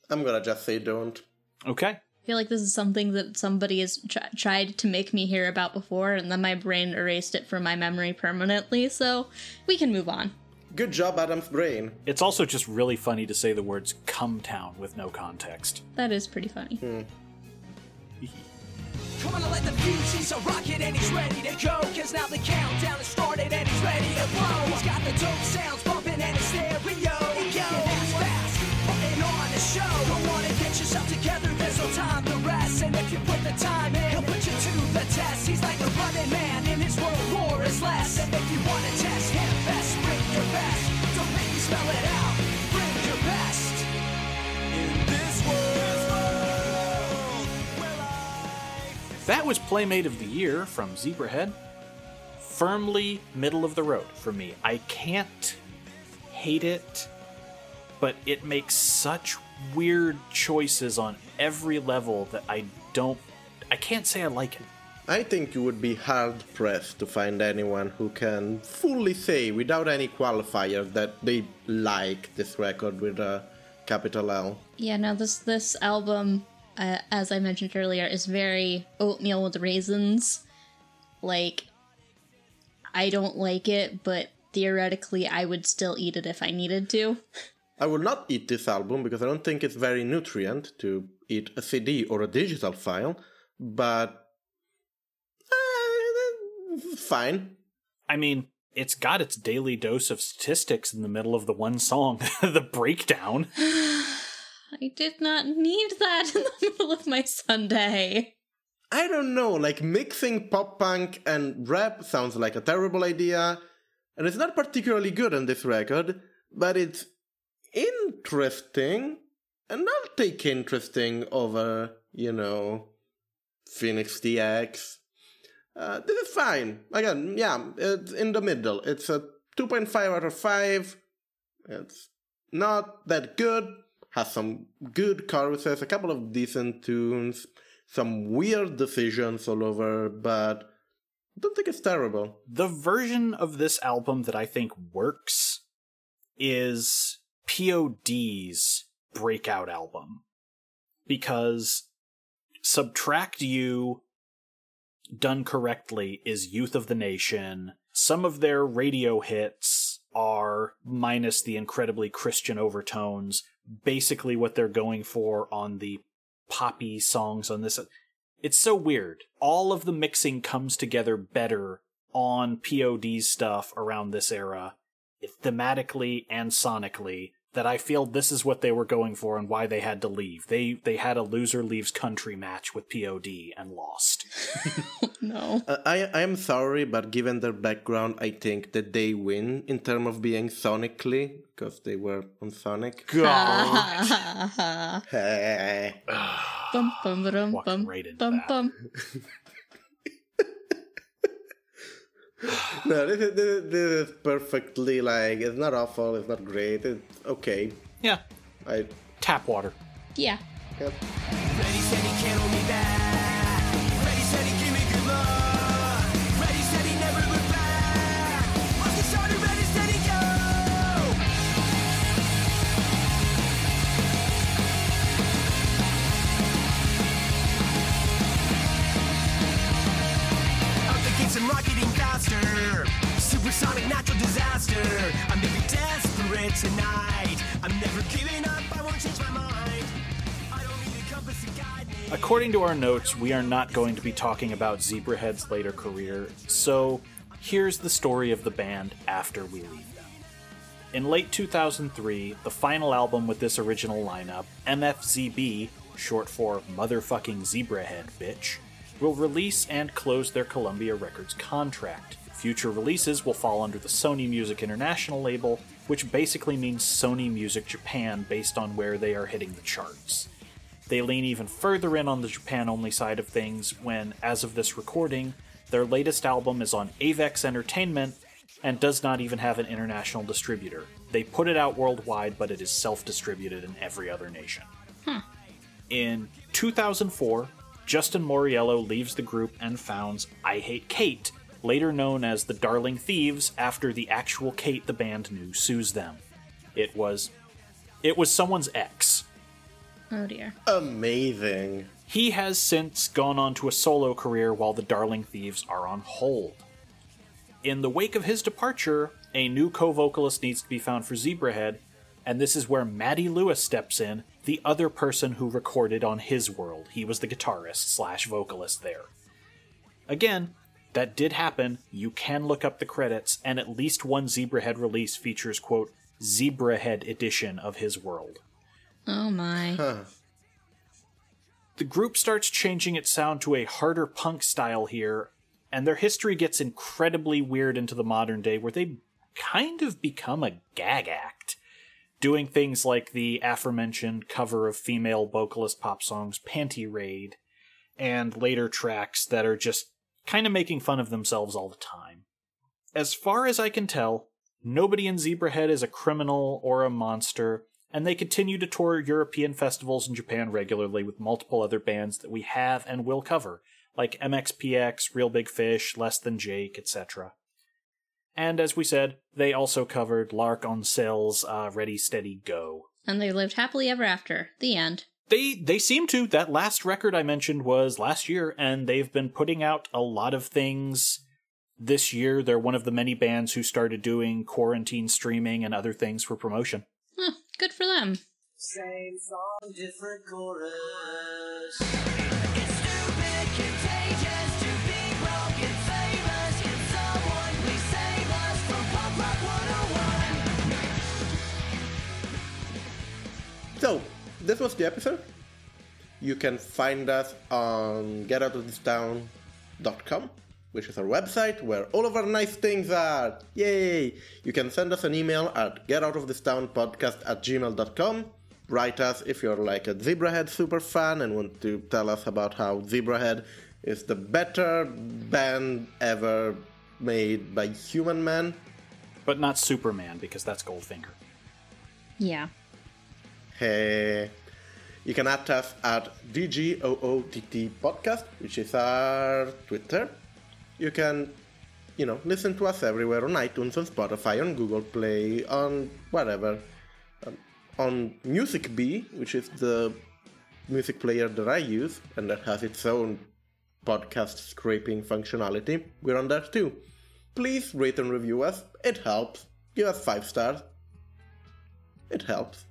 I'm gonna just say don't. Okay. I feel like this is something that somebody has tr- tried to make me hear about before, and then my brain erased it from my memory permanently, so we can move on. Good job, Adam's brain. It's also just really funny to say the words come town with no context. That is pretty funny. Hmm. Come on, let the fuse, he's a rocket and he's ready to go. Cause now the countdown has started and he's ready to blow. He's got the dope sounds bumping and his stereo. That was Playmate of the Year from Zebrahead. Firmly middle of the road for me. I can't hate it, but it makes such weird choices on every level that I don't. I can't say I like it. I think you would be hard pressed to find anyone who can fully say, without any qualifier, that they like this record with a capital L. Yeah, no, this this album, uh, as I mentioned earlier, is very oatmeal with raisins. Like, I don't like it, but theoretically, I would still eat it if I needed to. I will not eat this album because I don't think it's very nutrient to eat a CD or a digital file, but uh, fine. I mean, it's got its daily dose of statistics in the middle of the one song, *laughs* the breakdown. *sighs* *laughs* I did not need that in the *laughs* middle of my Sunday. I don't know, like mixing pop punk and rap sounds like a terrible idea, and it's not particularly good on this record, but it's interesting, and I'll take interesting over, you know, Phoenix DX. Uh, this is fine. Again, yeah, it's in the middle. It's a 2.5 out of 5. It's not that good. Has some good choruses, a couple of decent tunes, some weird decisions all over, but I don't think it's terrible. The version of this album that I think works is POD's breakout album. Because Subtract You, done correctly, is Youth of the Nation. Some of their radio hits are, minus the incredibly Christian overtones, basically what they're going for on the poppy songs on this. It's so weird. All of the mixing comes together better on POD's stuff around this era, thematically and sonically, that I feel this is what they were going for and why they had to leave. They they had a loser leaves country match with POD and lost. *laughs* No. Uh, I I am sorry, but given their background, I think that they win in terms of being sonically because they were on Sonic. God. *laughs* Hey. bum bum ba-dum, Walking bum bum bum. *laughs* no, this is, this, is, this is perfectly like it's not awful, it's not great, it's okay. yeah, I tap water. Yeah. yep. Supersonic natural disaster. I'm desperate tonight. I'm never giving up. I won't change my mind. According to our notes, we are not going to be talking about Zebrahead's later career, so here's the story of the band after we leave them. In late 2003, the final album with this original lineup, MFZB, short for Motherfucking Zebrahead Bitch, will release and close their Columbia Records contract. Future releases will fall under the Sony Music International label, which basically means Sony Music Japan based on where they are hitting the charts. They lean even further in on the Japan only side of things when, as of this recording, their latest album is on Avex Entertainment and does not even have an international distributor. They put it out worldwide, but it is self distributed in every other nation. Hmm. In 2004, Justin Mauriello leaves the group and founds I Hate Kate, later known as the Darling Thieves after the actual Kate the band knew sues them. It was it was someone's ex. Oh dear. Amazing. He has since gone on to a solo career while the Darling Thieves are on hold. In the wake of his departure, a new co vocalist needs to be found for Zebrahead, and this is where Matty Lewis steps in, the other person who recorded on His World. He was the guitarist slash vocalist there. Again, that did happen. You can look up the credits, and at least one Zebrahead release features, quote, Zebrahead edition of His World. Oh my. The group starts changing its sound to a harder punk style here, and their history gets incredibly weird into the modern day where they kind of become a gag act, doing things like the aforementioned cover of female vocalist pop songs Panty Raid, and later tracks that are just kind of making fun of themselves all the time. As far as I can tell, nobody in Zebrahead is a criminal or a monster, and they continue to tour European festivals in Japan regularly with multiple other bands that we have and will cover, like MXPX, Real Big Fish, Less Than Jake, etc. And as we said, they also covered L'Arc-en-Ciel's uh, Ready Steady Go. And they lived happily ever after. The end. They they seem to. That last record I mentioned was last year, and they've been putting out a lot of things this year. They're one of the many bands who started doing quarantine streaming and other things for promotion. Huh, good for them. Same song, different chorus. This was the episode. You can find us on getoutofThisTown.com, which is our website where all of our nice things are. Yay! You can send us an email at getoutofThisTownPodcast at gmail.com. Write us if you're like a Zebrahead super fan and want to tell us about how Zebrahead is the better band ever made by human men. But not Superman, because that's Goldfinger. Yeah. Hey. You can add us at DGOOTT Podcast, which is our Twitter. You can, you know, listen to us everywhere on iTunes, on Spotify, on Google Play, on whatever. Um, on Music Bee, which is the music player that I use and that has its own podcast scraping functionality, we're on there too. Please rate and review us. It helps. Give us five stars. It helps.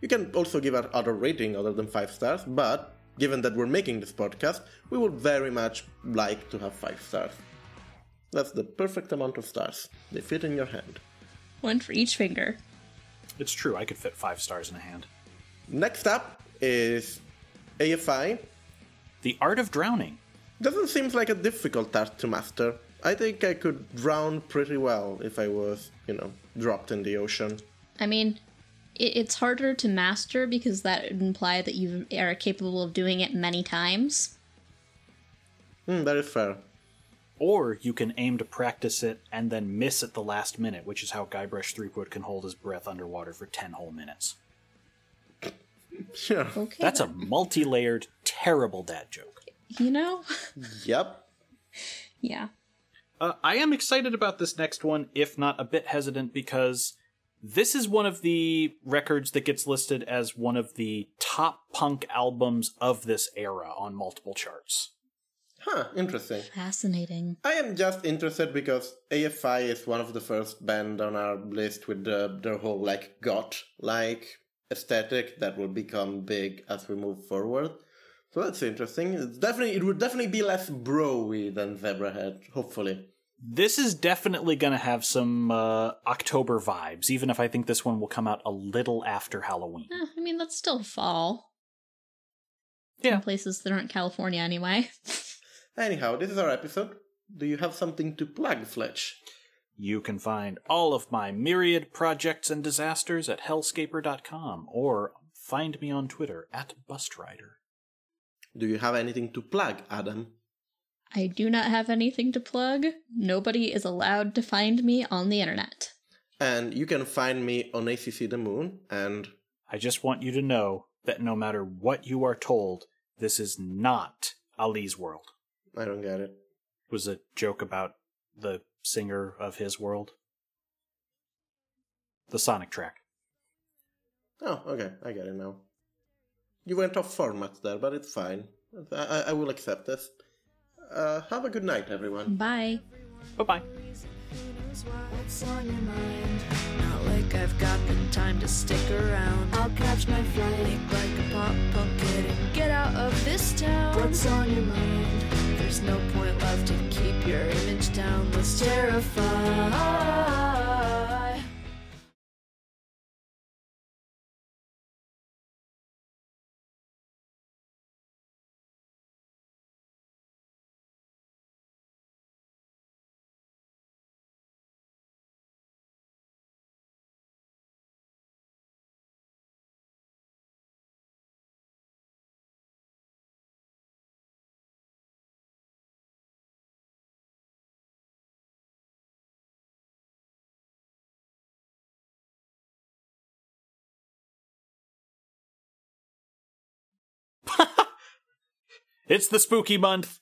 You can also give our other rating other than 5 stars, but given that we're making this podcast, we would very much like to have 5 stars. That's the perfect amount of stars. They fit in your hand. One for each finger. It's true, I could fit five stars in a hand. Next up is AFI. The Art of Drowning. Doesn't seem like a difficult task to master. I think I could drown pretty well if I was, you know, dropped in the ocean. I mean, it, it's harder to master because that would imply that you are capable of doing it many times. Hmm, that is fair. Or you can aim to practice it and then miss at the last minute, which is how Guybrush Threepwood can hold his breath underwater for 10 whole minutes. Sure. Okay. That's a multi layered, terrible dad joke. You know? Yep. *laughs* yeah. Uh, I am excited about this next one, if not a bit hesitant, because this is one of the records that gets listed as one of the top punk albums of this era on multiple charts. Huh, interesting. Fascinating. I am just interested because AFI is one of the first band on our list with the, their whole like goth like aesthetic that will become big as we move forward. So that's interesting. It's definitely it would definitely be less broy than Zebrahead, hopefully. This is definitely going to have some uh, October vibes, even if I think this one will come out a little after Halloween. Eh, I mean, that's still fall. Yeah. In places that aren't California anyway. *laughs* Anyhow, this is our episode. Do you have something to plug, Fletch? You can find all of my myriad projects and disasters at hellscaper.com or find me on Twitter at Bustrider. Do you have anything to plug, Adam? I do not have anything to plug. Nobody is allowed to find me on the internet. And you can find me on ACC The Moon and I just want you to know that no matter what you are told, this is not Ali's world. I don't get it. It was a joke about the singer of His World. The Sonic track. Oh, okay, I get it now. You went off format there, but it's fine. I, I, I will accept this. Uh, have a good night, everyone. Bye. Bye bye. What's on your mind? Not like I've got the time to stick around. I'll catch my flight, make like a pop punk kid and get out of this town. What's on your mind? There's no point left to keep your image down. Let's terrify. It's the spooky month.